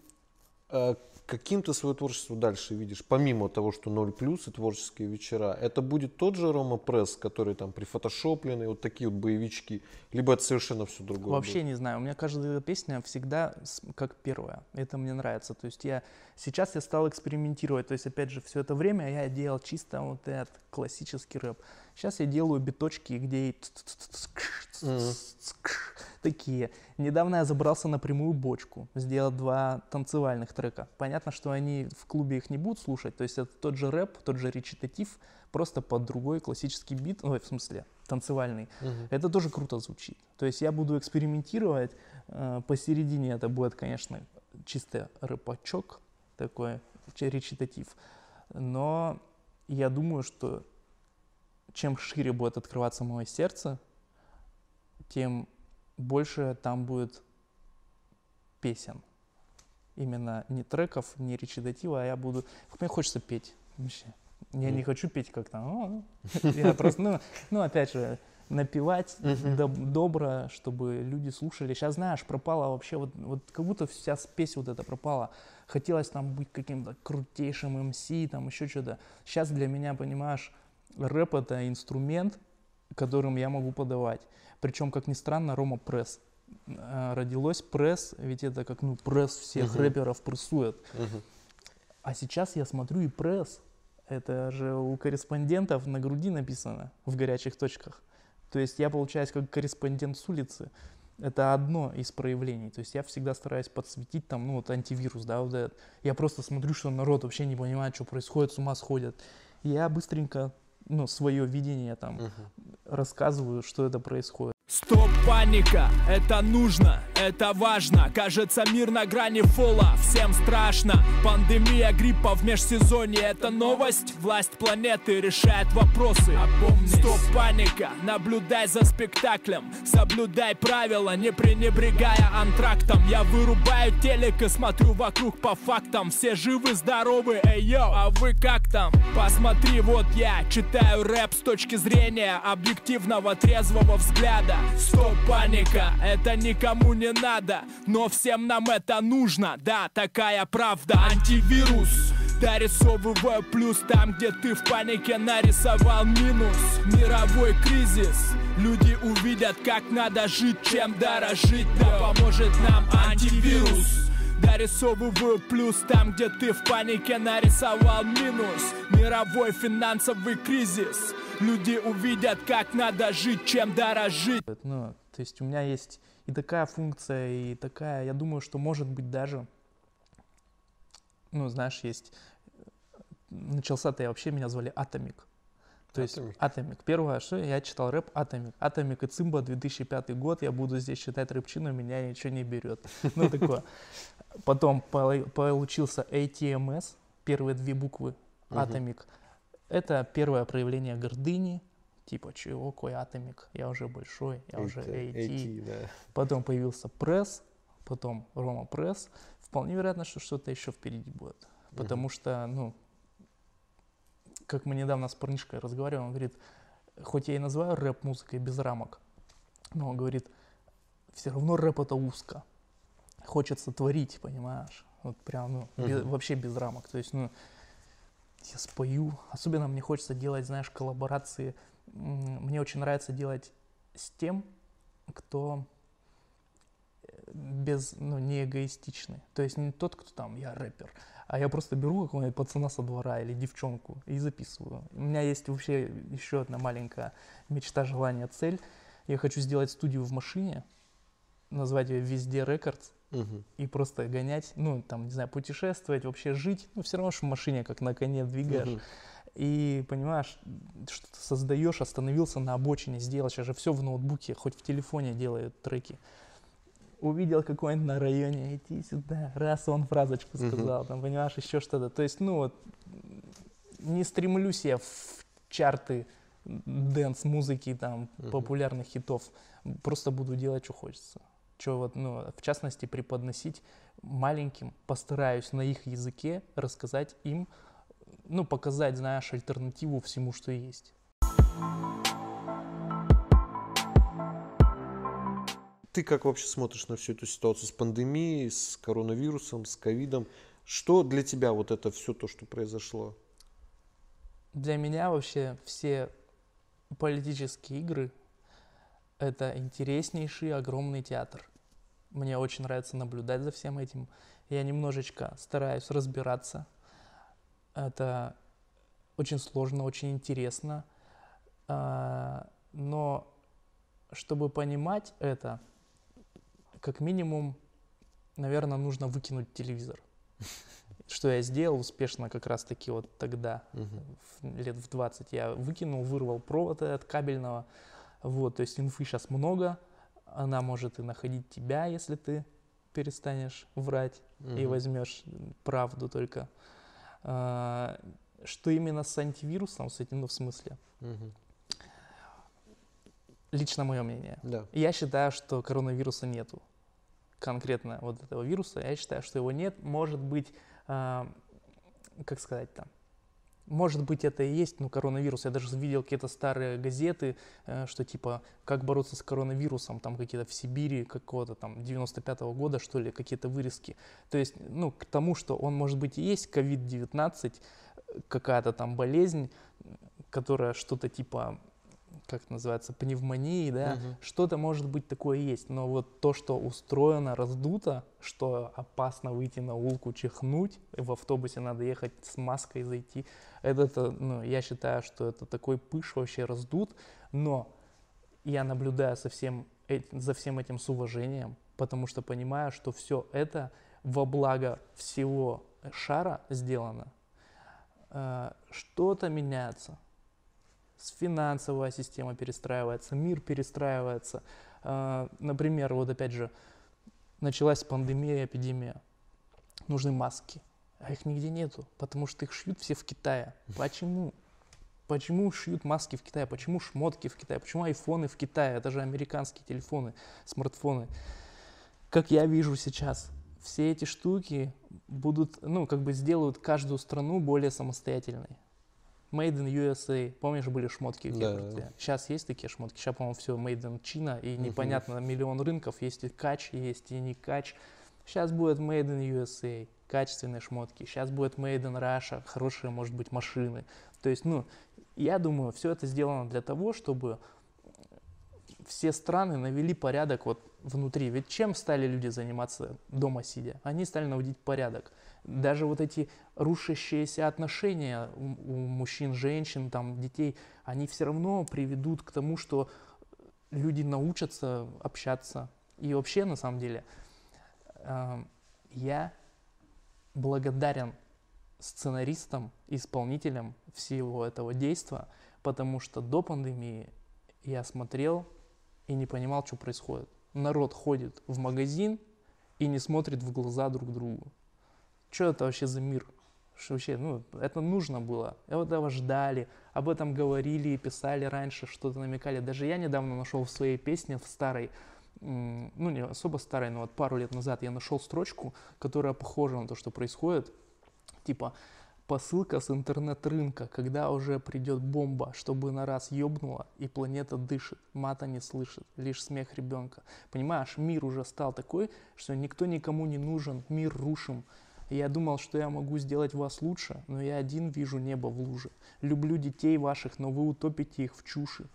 э, каким ты свое творчество дальше видишь, помимо того, что 0 плюс и творческие вечера, это будет тот же Рома Пресс, который там прифотошопленный, вот такие вот боевички, либо это совершенно все другое? Вообще будет? не знаю, у меня каждая песня всегда как первая. Это мне нравится. То есть я сейчас я стал экспериментировать. То есть опять же все это время я делал чисто вот этот классический рэп. Сейчас я делаю биточки, где такие. Недавно я забрался на прямую бочку, сделал два танцевальных трека. Понятно, что они в клубе их не будут слушать, то есть это тот же рэп, тот же речитатив, просто под другой классический бит, ой, в смысле, танцевальный. Мгм. Это тоже круто звучит. То есть я буду экспериментировать. Посередине это будет, конечно, чисто рэпачок, такой речитатив. Но я думаю, что чем шире будет открываться мое сердце, тем больше там будет песен. Именно не треков, не речитатива, а я буду... Мне хочется петь вообще. Я не хочу петь как-то. «О, ну». Я просто, ну, ну, опять же, напевать доб- добро, чтобы люди слушали. Сейчас, знаешь, пропала вообще, вот, вот как будто вся спесь вот эта пропала. Хотелось там быть каким-то крутейшим МС, там еще что-то. Сейчас для меня, понимаешь, рэп это инструмент, которым я могу подавать. Причем, как ни странно, Рома пресс. Э, Родилось пресс, ведь это как, ну, пресс всех Мгм. рэперов прессует. Мгм. А сейчас я смотрю и пресс. Это же у корреспондентов на груди написано в горячих точках. То есть я получаюсь как корреспондент с улицы. Это одно из проявлений. То есть я всегда стараюсь подсветить там, ну вот антивирус, да, вот этот. Я просто смотрю, что народ вообще не понимает, что происходит, с ума сходят. Я быстренько, ну, свое видение там Мгм. рассказываю, что это происходит. Стоп, паника, это нужно, это важно. Кажется, мир на грани фола, всем страшно. Пандемия гриппа в межсезонье, это новость. Власть планеты решает вопросы. Опомнись. Стоп, паника, наблюдай за спектаклем. Соблюдай правила, не пренебрегая антрактом. Я вырубаю телек и смотрю вокруг по фактам. Все живы, здоровы, эй, йо, а вы как там? Посмотри, вот я читаю рэп с точки зрения Объективного, трезвого взгляда Стоп, паника, это никому не надо Но всем нам это нужно, да, такая правда. Антивирус Дорисовываю плюс там, где ты в панике нарисовал минус. Мировой кризис Люди увидят, как надо жить, чем дорожить. Да поможет нам антивирус. Дорисовываю плюс там, где ты в панике нарисовал минус. Мировой финансовый кризис Люди увидят, как надо жить, чем дорожить. Ну, то есть у меня есть и такая функция, и такая, я думаю, что может быть даже, ну, знаешь, есть, начался-то я вообще, меня звали Atomic. То есть Atomic. Первое, что я читал рэп Atomic. Atomic и Цимба, 2005 год, я буду здесь читать рэпчину, меня ничего не берет. Ну, такое. Потом получился ATMS, первые две буквы Atomic. Это первое проявление гордыни, типа, чего, какой атомик, я уже большой, я уже AT. AT да. Потом появился пресс, потом Рома пресс. Вполне вероятно, что что-то еще впереди будет. Потому uh что, ну, как мы недавно с парнишкой разговаривали, он говорит, хоть я и называю рэп музыкой без рамок, но он говорит, все равно рэп это узко. Хочется творить, понимаешь? Вот прям, ну, без, вообще без рамок. То есть, ну, я спою. Особенно мне хочется делать, знаешь, коллаборации. Мне очень нравится делать с тем, кто э, без, ну, не эгоистичный. То есть не тот, кто там, я рэпер, а я просто беру какого-нибудь пацана со двора или девчонку и записываю. У меня есть вообще еще одна маленькая мечта, желание, цель. Я хочу сделать студию в машине, назвать ее «Везде Рекордс», угу. и просто гонять, ну, там, не знаю, путешествовать, вообще жить, ну, все равно что в машине как на коне двигаешь. Угу. И понимаешь, что ты создаешь, остановился на обочине, сделал, сейчас же все в ноутбуке, хоть в телефоне делают треки. Увидел какой-нибудь на районе, иди сюда, раз он фразочку сказал, там, понимаешь, еще что-то. То есть, ну вот, не стремлюсь я в чарты дэнс-музыки, там, популярных хитов. Просто буду делать, что хочется что вот, ну, в частности, преподносить маленьким, постараюсь на их языке рассказать им, ну, показать, знаешь, альтернативу всему, что есть. Ты как вообще смотришь на всю эту ситуацию с пандемией, с коронавирусом, с ковидом? Что для тебя вот это все то, что произошло? Для меня вообще все политические игры – это интереснейший огромный театр. Мне очень нравится наблюдать за всем этим. Я немножечко стараюсь разбираться. Это очень сложно, очень интересно. А, но чтобы понимать это, как минимум, наверное, нужно выкинуть телевизор. Что я сделал успешно как раз-таки вот тогда, лет в 20. Я выкинул, вырвал провод от кабельного. Вот, то есть инфы сейчас много, она может и находить тебя, если ты перестанешь врать угу. и возьмешь правду только. А, что именно с антивирусом, с этим, ну, в смысле? Угу. Лично мое мнение. Да. Я считаю, что коронавируса нету. Конкретно вот этого вируса, я считаю, что его нет. Может быть, э, как сказать там, может быть, это и есть, ну, коронавирус. Я даже видел какие-то старые газеты, э, что типа, как бороться с коронавирусом, там какие-то в Сибири какого-то там 95-го года, что ли, какие-то вырезки. То есть, ну, к тому, что он, может быть, и есть COVID-19, какая-то там болезнь, которая что-то типа как называется, пневмонии, да, угу. что-то может быть такое есть, но вот то, что устроено, раздуто, что опасно выйти на улку, чихнуть, в автобусе надо ехать с маской зайти, это, ну, я считаю, что это такой пыш вообще раздут, но я наблюдаю со всем, за всем этим с уважением, потому что понимаю, что все это во благо всего шара сделано, э, что-то меняется, финансовая система перестраивается, мир перестраивается. А, например, вот опять же, началась пандемия, эпидемия. Нужны маски, а их нигде нету, потому что их шьют все в Китае. Почему? Почему шьют маски в Китае? Почему шмотки в Китае? Почему айфоны в Китае? Это же американские телефоны, смартфоны. Как я вижу сейчас, все эти штуки будут, ну, как бы сделают каждую страну более самостоятельной. Made in USA. Помнишь, были шмотки? Да. Сейчас есть такие шмотки. Сейчас, по-моему, все Made in China. И непонятно, миллион рынков. Есть и кач, есть и не кач. Сейчас будет Made in USA. Качественные шмотки. Сейчас будет Made in Russia. Хорошие, может быть, машины. То есть, ну, я думаю, все это сделано для того, чтобы все страны навели порядок вот внутри. Ведь чем стали люди заниматься дома сидя? Они стали наводить порядок. Даже вот эти рушащиеся отношения у, мужчин, женщин, там, детей, они все равно приведут к тому, что люди научатся общаться. И вообще, на самом деле, э, я благодарен сценаристам, исполнителям всего этого действия, потому что до пандемии я смотрел и не понимал, что происходит. Народ ходит в магазин и не смотрит в глаза друг другу. Что это вообще за мир? Что вообще, ну, это нужно было. Этого ждали, об этом говорили и писали раньше, что-то намекали. Даже я недавно нашел в своей песне, в старой, ну, не особо старой, но вот пару лет назад я нашел строчку, которая похожа на то, что происходит. Типа, посылка с интернет-рынка, когда уже придет бомба, чтобы на раз ёбнула, и планета дышит, мата не слышит, лишь смех ребенка. Понимаешь, мир уже стал такой, что никто никому не нужен, мир рушим. Я думал, что я могу сделать вас лучше, но я один вижу небо в луже. Люблю детей ваших, но вы утопите их в чуши.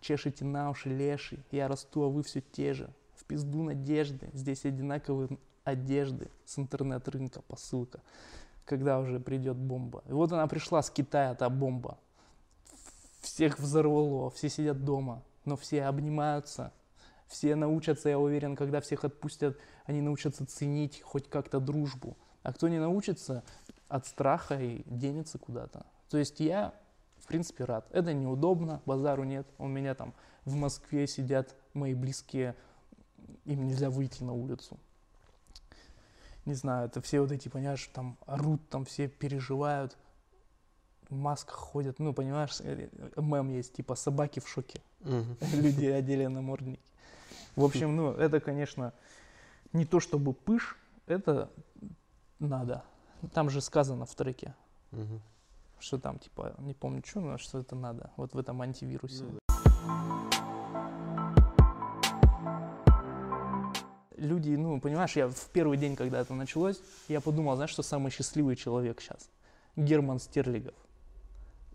Чешете на уши леши, я расту, а вы все те же. В пизду надежды, здесь одинаковые одежды, с интернет-рынка посылка когда уже придет бомба. И вот она пришла с Китая, та бомба. Всех взорвало, все сидят дома, но все обнимаются, все научатся, я уверен, когда всех отпустят, они научатся ценить хоть как-то дружбу. А кто не научится, от страха и денется куда-то. То есть я, в принципе, рад. Это неудобно, базару нет. У меня там в Москве сидят мои близкие, им нельзя выйти на улицу не знаю, это все вот эти, понимаешь, там орут, там все переживают, в масках ходят, ну, понимаешь, э, мем есть, типа собаки в шоке, люди одели на мордники. В общем, ну, это, конечно, не то чтобы пыш, это надо. Там же сказано в треке, что там, типа, не помню что, но что это надо, вот в этом антивирусе. Ну люди, ну, понимаешь, я в первый день, когда это началось, я подумал, знаешь, что самый счастливый человек сейчас? Герман Стерлигов,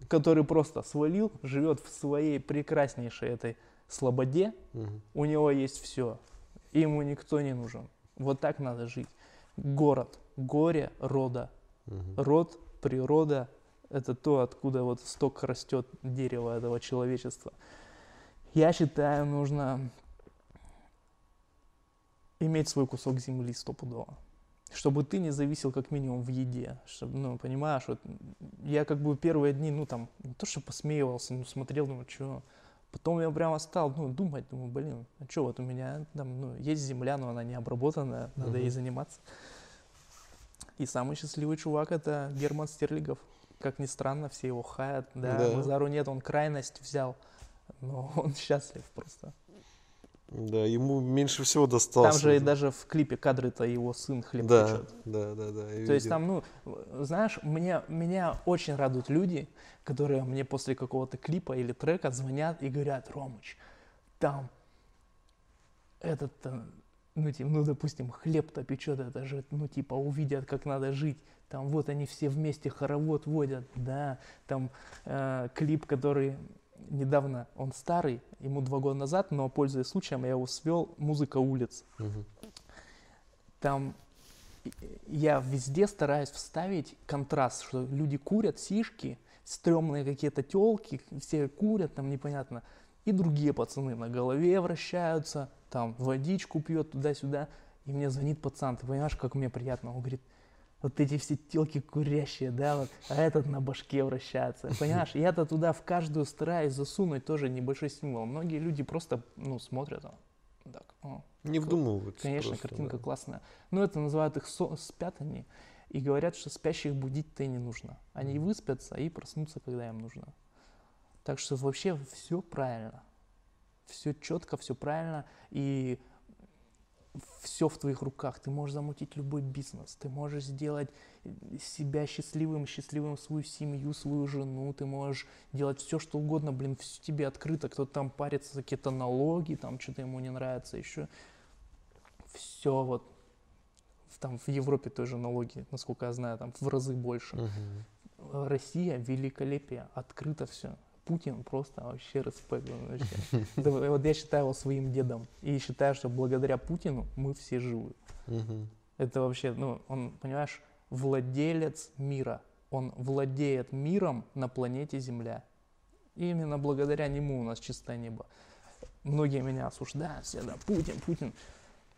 который просто свалил, живет в своей прекраснейшей этой слободе, угу. у него есть все, ему никто не нужен. Вот так надо жить. Город, горе, рода. Угу. Род, природа, это то, откуда вот сток растет дерево этого человечества. Я считаю, нужно иметь свой кусок земли стопудово. Чтобы ты не зависел как минимум в еде. Чтобы, ну, понимаешь, вот я как бы первые дни, ну, там, не то, что посмеивался, ну, смотрел, думаю, что. Потом я прямо стал, ну, думать, думаю, блин, а что, вот у меня там, ну, есть земля, но она не обработанная, надо uh-huh. ей заниматься. И самый счастливый чувак это Герман Стерлигов. Как ни странно, все его хаят, да, да. Мазару нет, он крайность взял, но он счастлив просто. Да, ему меньше всего досталось. Там же и даже в клипе кадры-то его сын хлеб да, печет. Да, да, да. То есть там, ну, знаешь, мне, меня очень радуют люди, которые мне после какого-то клипа или трека звонят и говорят, Ромыч, там этот, ну, типа, ну, допустим, хлеб-то печет, это же, ну, типа, увидят, как надо жить. Там вот они все вместе хоровод водят, да, там э, клип, который недавно, он старый, ему два года назад, но пользуясь случаем, я его свел «Музыка улиц». Угу. Там я везде стараюсь вставить контраст, что люди курят сишки, стрёмные какие-то телки, все курят, там непонятно, и другие пацаны на голове вращаются, там водичку пьет туда-сюда, и мне звонит пацан, ты понимаешь, как мне приятно, он говорит, вот эти все телки курящие, да, вот, а этот на башке вращается. Понимаешь, я-то туда в каждую стараюсь засунуть тоже небольшой символ. Многие люди просто, ну, смотрят, а, так, о, Не вдумываются. Конечно, просто, картинка да. классная. Но это называют их со- спят они. И говорят, что спящих будить-то и не нужно. Они выспятся и проснутся, когда им нужно. Так что вообще все правильно. Все четко, все правильно. И все в твоих руках. Ты можешь замутить любой бизнес. Ты можешь сделать себя счастливым, счастливым свою семью, свою жену. Ты можешь делать все, что угодно. Блин, все тебе открыто. Кто-то там парится за какие-то налоги, там что-то ему не нравится еще. Все вот там в Европе тоже налоги, насколько я знаю, там в разы больше. Мгм. Россия великолепие, открыто все. Путин просто вообще респект. вообще. Да, Вот я считаю его своим дедом. И считаю, что благодаря Путину мы все живы. Мгм. Это вообще, ну, он, понимаешь, владелец мира. Он владеет миром на планете Земля. И именно благодаря нему у нас чистое небо. Многие меня осуждают, все, да, Путин, Путин.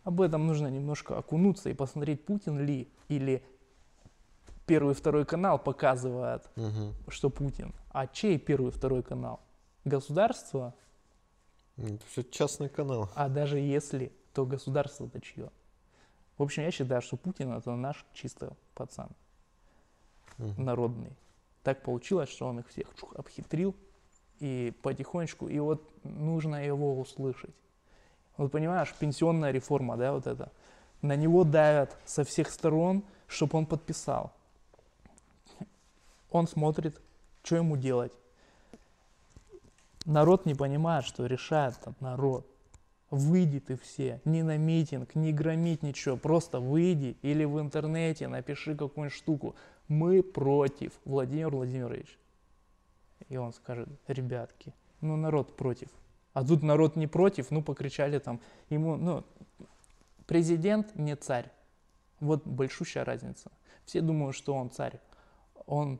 Об этом нужно немножко окунуться и посмотреть, Путин ли или первый и второй канал показывает, Мгм. что Путин. А чей первый и второй канал? Государство? Это все частный канал. А даже если, то государство-то чье? В общем, я считаю, что Путин это наш чисто пацан, Мгм. народный. Так получилось, что он их всех чух, обхитрил и потихонечку, и вот нужно его услышать. Вот понимаешь, пенсионная реформа, да, вот это. На него давят со всех сторон, чтобы он подписал. Он смотрит, что ему делать. Народ не понимает, что решает народ. Выйди ты все, не на митинг, не громить ничего, просто выйди или в интернете напиши какую-нибудь штуку. Мы против, Владимир Владимирович. И он скажет, ребятки, ну народ против. А тут народ не против, ну покричали там. Ему, ну, президент не царь. Вот большущая разница. Все думают, что он царь. Он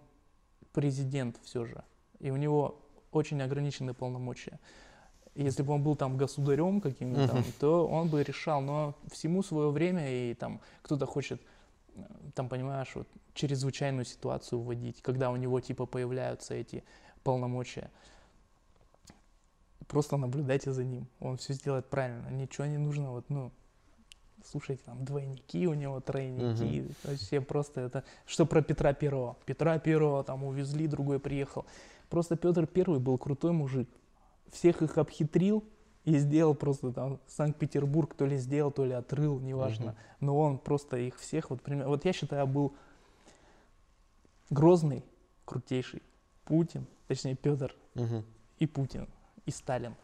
президент все же. И у него очень ограниченные полномочия. Если бы он был там государем каким-то, там, то он бы решал, но всему свое время, и там кто-то хочет, э, там, понимаешь, вот, чрезвычайную ситуацию вводить, когда у него типа появляются эти полномочия. Просто наблюдайте за ним, он все сделает правильно, ничего не нужно, вот, ну, слушайте, там двойники у него, тройники, вообще просто это, что про Петра Первого, Петра Первого там увезли, другой приехал, просто Петр Первый был крутой мужик, всех их обхитрил и сделал просто там Санкт-Петербург то ли сделал, то ли отрыл, неважно. Мгм. Но он просто их всех, вот, пример, вот я считаю, был Грозный, крутейший, Путин, точнее Петр Мгм. и Путин, и Сталин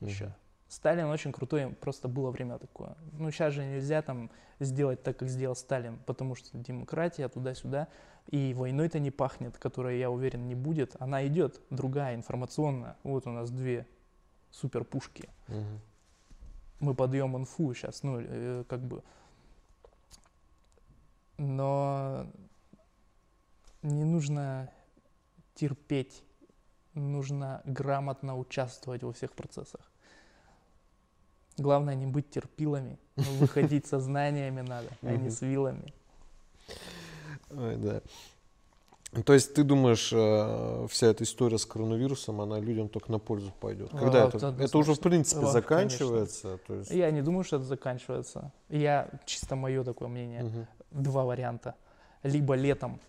еще. Сталин очень крутой, просто было время такое. Ну, сейчас же нельзя там сделать так, как сделал Сталин, потому что демократия туда-сюда, и войной-то не пахнет, которая, я уверен, не будет. Она идет, другая, информационная. Вот у нас две супер пушки. Мгм. Мы подаем инфу сейчас, ну, э, как бы. Но не нужно терпеть, нужно грамотно участвовать во всех процессах. Главное не быть терпилами, выходить со знаниями надо, а не с вилами. Ой, да. То есть ты думаешь, э, вся эта история с коронавирусом, она людям только на пользу пойдет? Когда А, это? это Это уже в принципе Ох, заканчивается. То есть, Я не думаю, что это заканчивается. Я чисто мое такое мнение. Мгм. Два варианта. Либо летом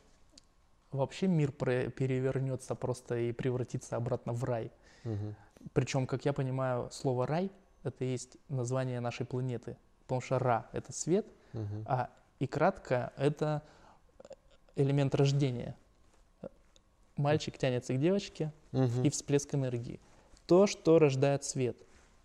вообще мир перевернется просто и превратится обратно в рай. Мгм. Причем, как я понимаю, слово рай это есть название нашей планеты. Потому что ра это свет, Мгм. а и кратко это элемент рождения. Мальчик тянется к девочке, Мгм. и всплеск энергии. То, что рождает свет,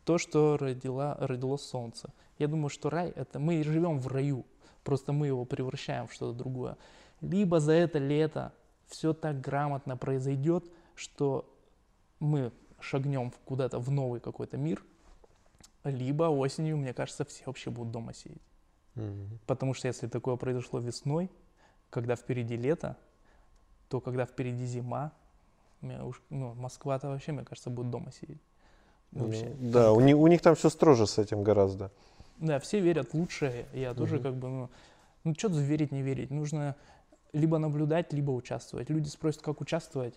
то, что родила, родило солнце. Я думаю, что рай это мы живем в раю, просто мы его превращаем в что-то другое. Либо за это лето все так грамотно произойдет, что мы шагнем куда-то в новый какой-то мир, либо осенью, мне кажется, все вообще будут дома сидеть. Мгм. Потому что если такое произошло весной, когда впереди лето, то когда впереди зима, уж- ну, Москва-то вообще, мне кажется, будет дома сидеть. Вообще. Ну, да, у них, у них там все строже с этим гораздо. Да, все верят лучшее. Я тоже Мгм. как бы, ну, Ну, что тут верить, не верить? Нужно либо наблюдать, либо участвовать. Люди спросят, как участвовать.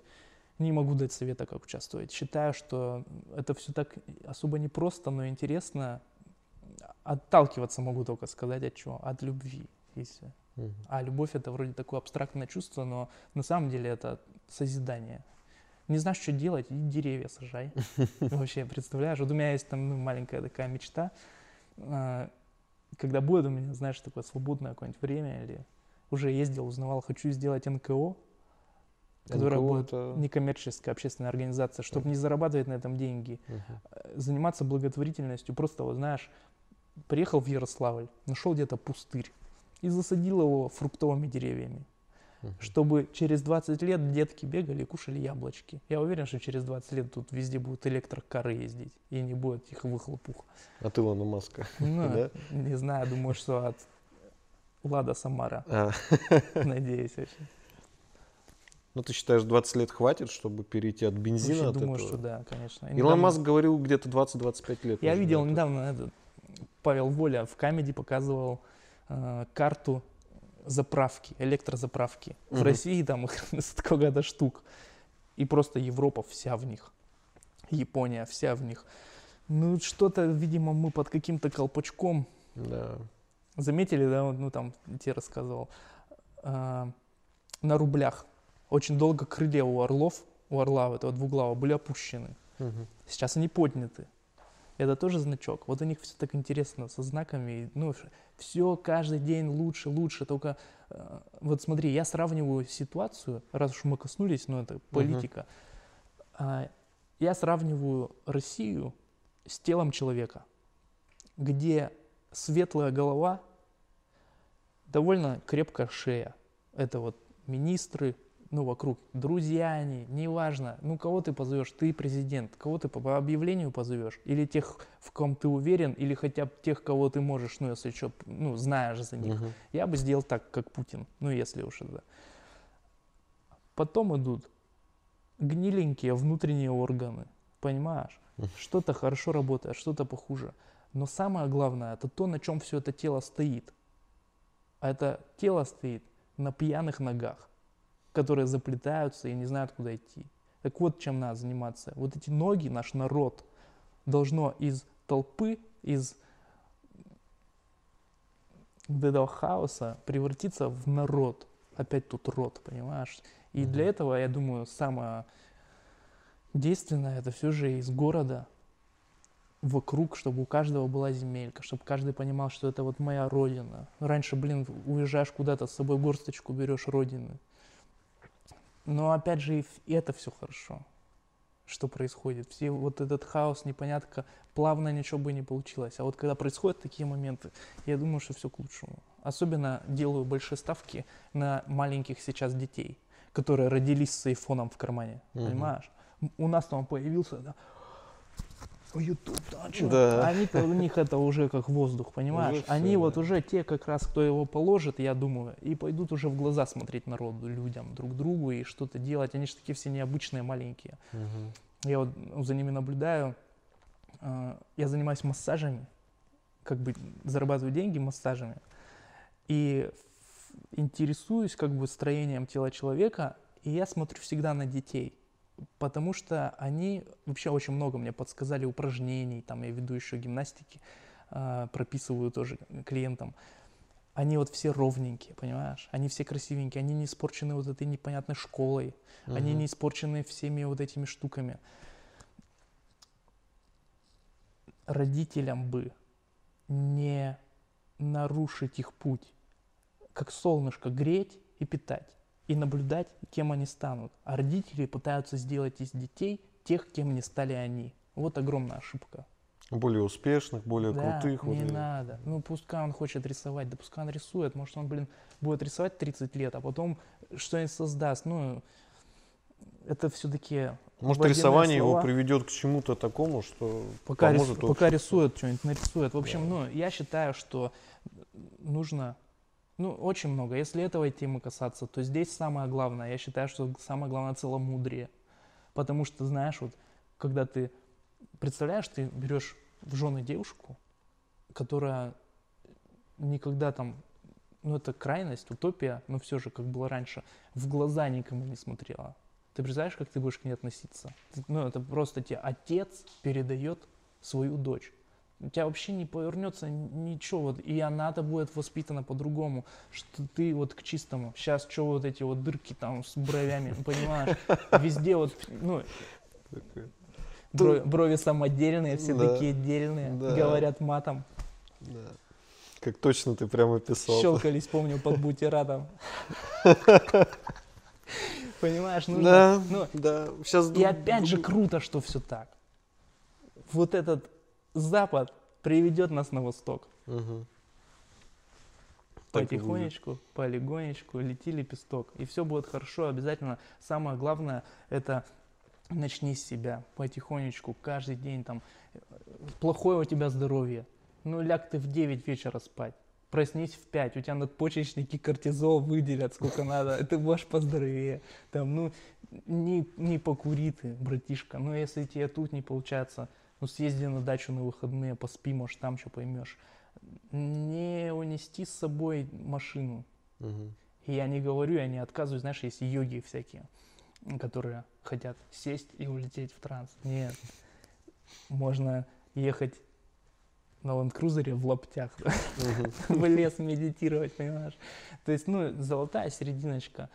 Не могу дать совета, как участвовать. Считаю, что это все так особо непросто, но интересно. Отталкиваться могу только сказать от чего? От любви. И. Мгм. А любовь это вроде такое абстрактное чувство, но на самом деле это созидание. Не знаешь, что делать, иди деревья сажай. Вообще, представляешь, вот у меня есть там ну, маленькая такая мечта, а, когда будет у меня, знаешь, такое свободное какое-нибудь время, или уже ездил, узнавал, хочу сделать НКО, которая будет некоммерческая общественная организация, чтобы не зарабатывать на этом деньги, э, заниматься благотворительностью. Просто, вот знаешь, приехал в Ярославль, нашел где-то пустырь и засадил его фруктовыми деревьями, чтобы через 20 лет детки бегали и кушали яблочки. Я уверен, что через 20 лет тут везде будут электрокары ездить, и не будет их выхлопух. От Илона Маска. Ну, Да? не знаю, думаю, что от Лада Самара, А, надеюсь вообще. Ну, ты считаешь, 20 лет хватит, чтобы перейти от бензина Вообще от думаю, этого? что да, конечно. И Илон недавно- Маск говорил где-то 20-25 лет. Я видел это. недавно этот Павел Воля в камеди показывал э, карту заправки, электрозаправки. В Мгм. России там их сколько-то штук. И просто Европа вся в них. Япония вся в них. Ну, что-то, видимо, мы под каким-то колпачком Да. Заметили, да, ну там, я тебе рассказывал, а, на рублях очень долго крылья у орлов, у орла вот этого двуглавого были опущены. Мгм. Сейчас они подняты. Это тоже значок. Вот у них все так интересно со знаками. Ну, все каждый день лучше, лучше. Только э, вот смотри, я сравниваю ситуацию, раз уж мы коснулись, ну это политика. А, я сравниваю Россию с телом человека, где светлая голова, довольно крепкая шея. Это вот министры, ну, вокруг, друзья они, неважно. Ну, кого ты позовешь? Ты президент. Кого ты по объявлению позовешь? Или тех, в ком ты уверен, или хотя бы тех, кого ты можешь, ну, если что, ну, знаешь за них. Мгм. Я бы сделал так, как Путин, ну, если уж это. Потом идут гниленькие внутренние органы, понимаешь? Мгм. Что-то хорошо работает, что-то похуже. Но самое главное, это то, на чем все это тело стоит. А это тело стоит на пьяных ногах, которые заплетаются и не знают, куда идти. Так вот, чем надо заниматься. Вот эти ноги, наш народ, должно из толпы, из этого хаоса превратиться в народ. Опять тут род, понимаешь? И для этого, я думаю, самое действенное это все же из города вокруг, чтобы у каждого была земелька, чтобы каждый понимал, что это вот моя родина. Раньше, блин, уезжаешь куда-то, с собой горсточку берешь родины. Но опять же и, это все хорошо, что происходит. Все вот этот хаос, непонятка, плавно ничего бы не получилось. А вот когда происходят такие моменты, я думаю, что все к лучшему. Особенно делаю большие ставки на маленьких сейчас детей, которые родились с айфоном в кармане, Мгм. понимаешь? У нас там появился, да, YouTube, да? Да. Они-то, у них это уже как воздух, понимаешь? Уже Они всё, вот да. уже те, как раз, кто его положит, я думаю, и пойдут уже в глаза смотреть народу, людям, друг другу и что-то делать. Они же такие все необычные, маленькие. Мгм. Я вот за ними наблюдаю. А, Я занимаюсь массажами, как бы зарабатываю деньги массажами. И интересуюсь как бы строением тела человека, и я смотрю всегда на детей. Потому что они вообще очень много мне подсказали упражнений, там я веду еще гимнастики, а, прописываю тоже клиентам. Они вот все ровненькие, понимаешь? Они все красивенькие, они не испорчены вот этой непонятной школой, они Мгм. не испорчены всеми вот этими штуками. Родителям бы не нарушить их путь, как солнышко греть и питать, и наблюдать, кем они станут. А родители пытаются сделать из детей тех, кем не стали они. Вот огромная ошибка. Более успешных, более Да, крутых. вот не и- надо. Ну, пускай он хочет рисовать, да пускай он рисует. Может, он, блин, будет рисовать 30 лет, а потом что-нибудь создаст. Ну, это все-таки Может, рисование его слова. приведет к чему-то такому, что пока, рис- поможет пока обществу. рисует что-нибудь, нарисует. В общем, Да. ну, я считаю, что нужно, ну, очень много. Если этого темы касаться, то здесь самое главное, я считаю, что самое главное целомудрие. Потому что, знаешь, вот, когда ты, представляешь, ты берешь в жены девушку, которая никогда там ну это крайность, утопия, но все же, как было раньше, в глаза никому не смотрела. Ты представляешь, как ты будешь к ней относиться? Ну, это просто тебе отец передает свою дочь. У тебя вообще не повернется ничего, вот, и она-то будет воспитана по-другому, что ты вот к чистому. Сейчас что вот эти вот дырки там с бровями, понимаешь, везде вот, ну, брови, брови самодельные, все Да. такие дельные, Да. говорят матом. Да. Как точно ты прямо писал. Щелкались, помню, под бутератом. Понимаешь, нужно, Да, ну, да. Сейчас И опять же круто, что все так. Вот этот Запад приведет нас на восток. Будет. Потихонечку, полигонечку, лети лепесток. И все будет хорошо, обязательно. Самое главное, это начни с себя потихонечку, каждый день там. Плохое у тебя здоровье. Ну, ляг ты в 9 вечера спать. Проснись в 5, у тебя надпочечники кортизол выделят сколько надо, ты будешь поздоровее. Там, ну, не, не покури ты, братишка. Но если тебе тут не получается, ну, съезди на дачу на выходные, поспи, может, там что поймешь. Не унести с собой машину. Мгм. И я не говорю, я не отказываюсь, знаешь, есть йоги всякие, которые хотят сесть и улететь в транс. Нет. Можно ехать на ленд-крузере в лаптях в лес медитировать, понимаешь? То есть, ну, золотая серединочка.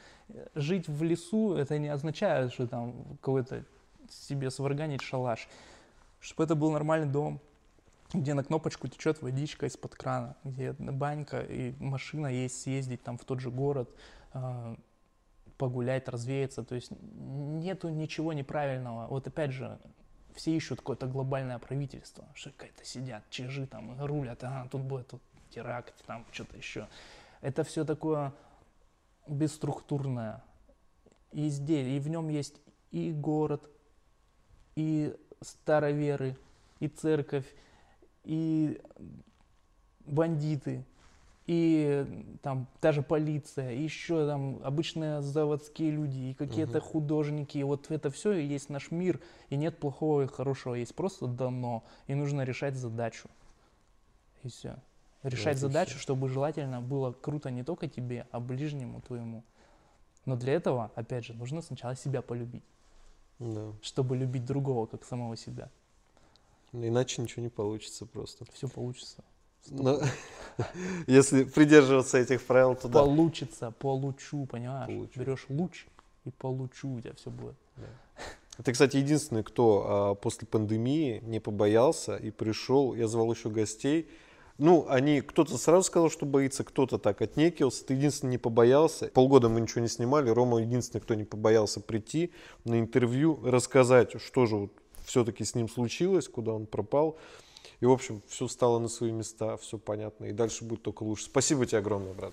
Жить в лесу, это не означает, что там какой-то себе сварганить шалаш. Чтобы это был нормальный дом, где на кнопочку течет водичка из-под крана, где банька и машина есть съездить там в тот же город, а, погулять, развеяться. То есть нету ничего неправильного. Вот опять же, все ищут какое-то глобальное правительство, что какое-то сидят, чижи там, рулят, ага, тут будет тут теракт, там что-то еще. Это все такое бесструктурное изделие, и в нем есть и город, и староверы, и церковь, и бандиты, и там даже полиция, и еще там обычные заводские люди, и какие-то художники. И вот это все и есть наш мир, и нет плохого и хорошего, есть просто дано, и нужно решать задачу. И все. Решать и задачу, всё. чтобы желательно было круто не только тебе, а ближнему твоему. Но для этого, опять же, нужно сначала себя полюбить, Да. чтобы любить другого, как самого себя. Иначе ничего не получится просто. Все получится. Но если придерживаться этих правил, то да. Получится, получу, понимаешь? Получу. Берешь луч и получу, у тебя все будет. Ты, кстати, единственный, кто а, после пандемии не побоялся и пришел. Я звал еще гостей. Ну, они, кто-то сразу сказал, что боится, кто-то так отнекивался. Ты единственный не побоялся. Полгода мы ничего не снимали. Рома единственный, кто не побоялся прийти на интервью, рассказать, что же вот все-таки с ним случилось, куда он пропал. И, в общем, все стало на свои места, все понятно. И дальше будет только лучше. Спасибо тебе огромное, брат.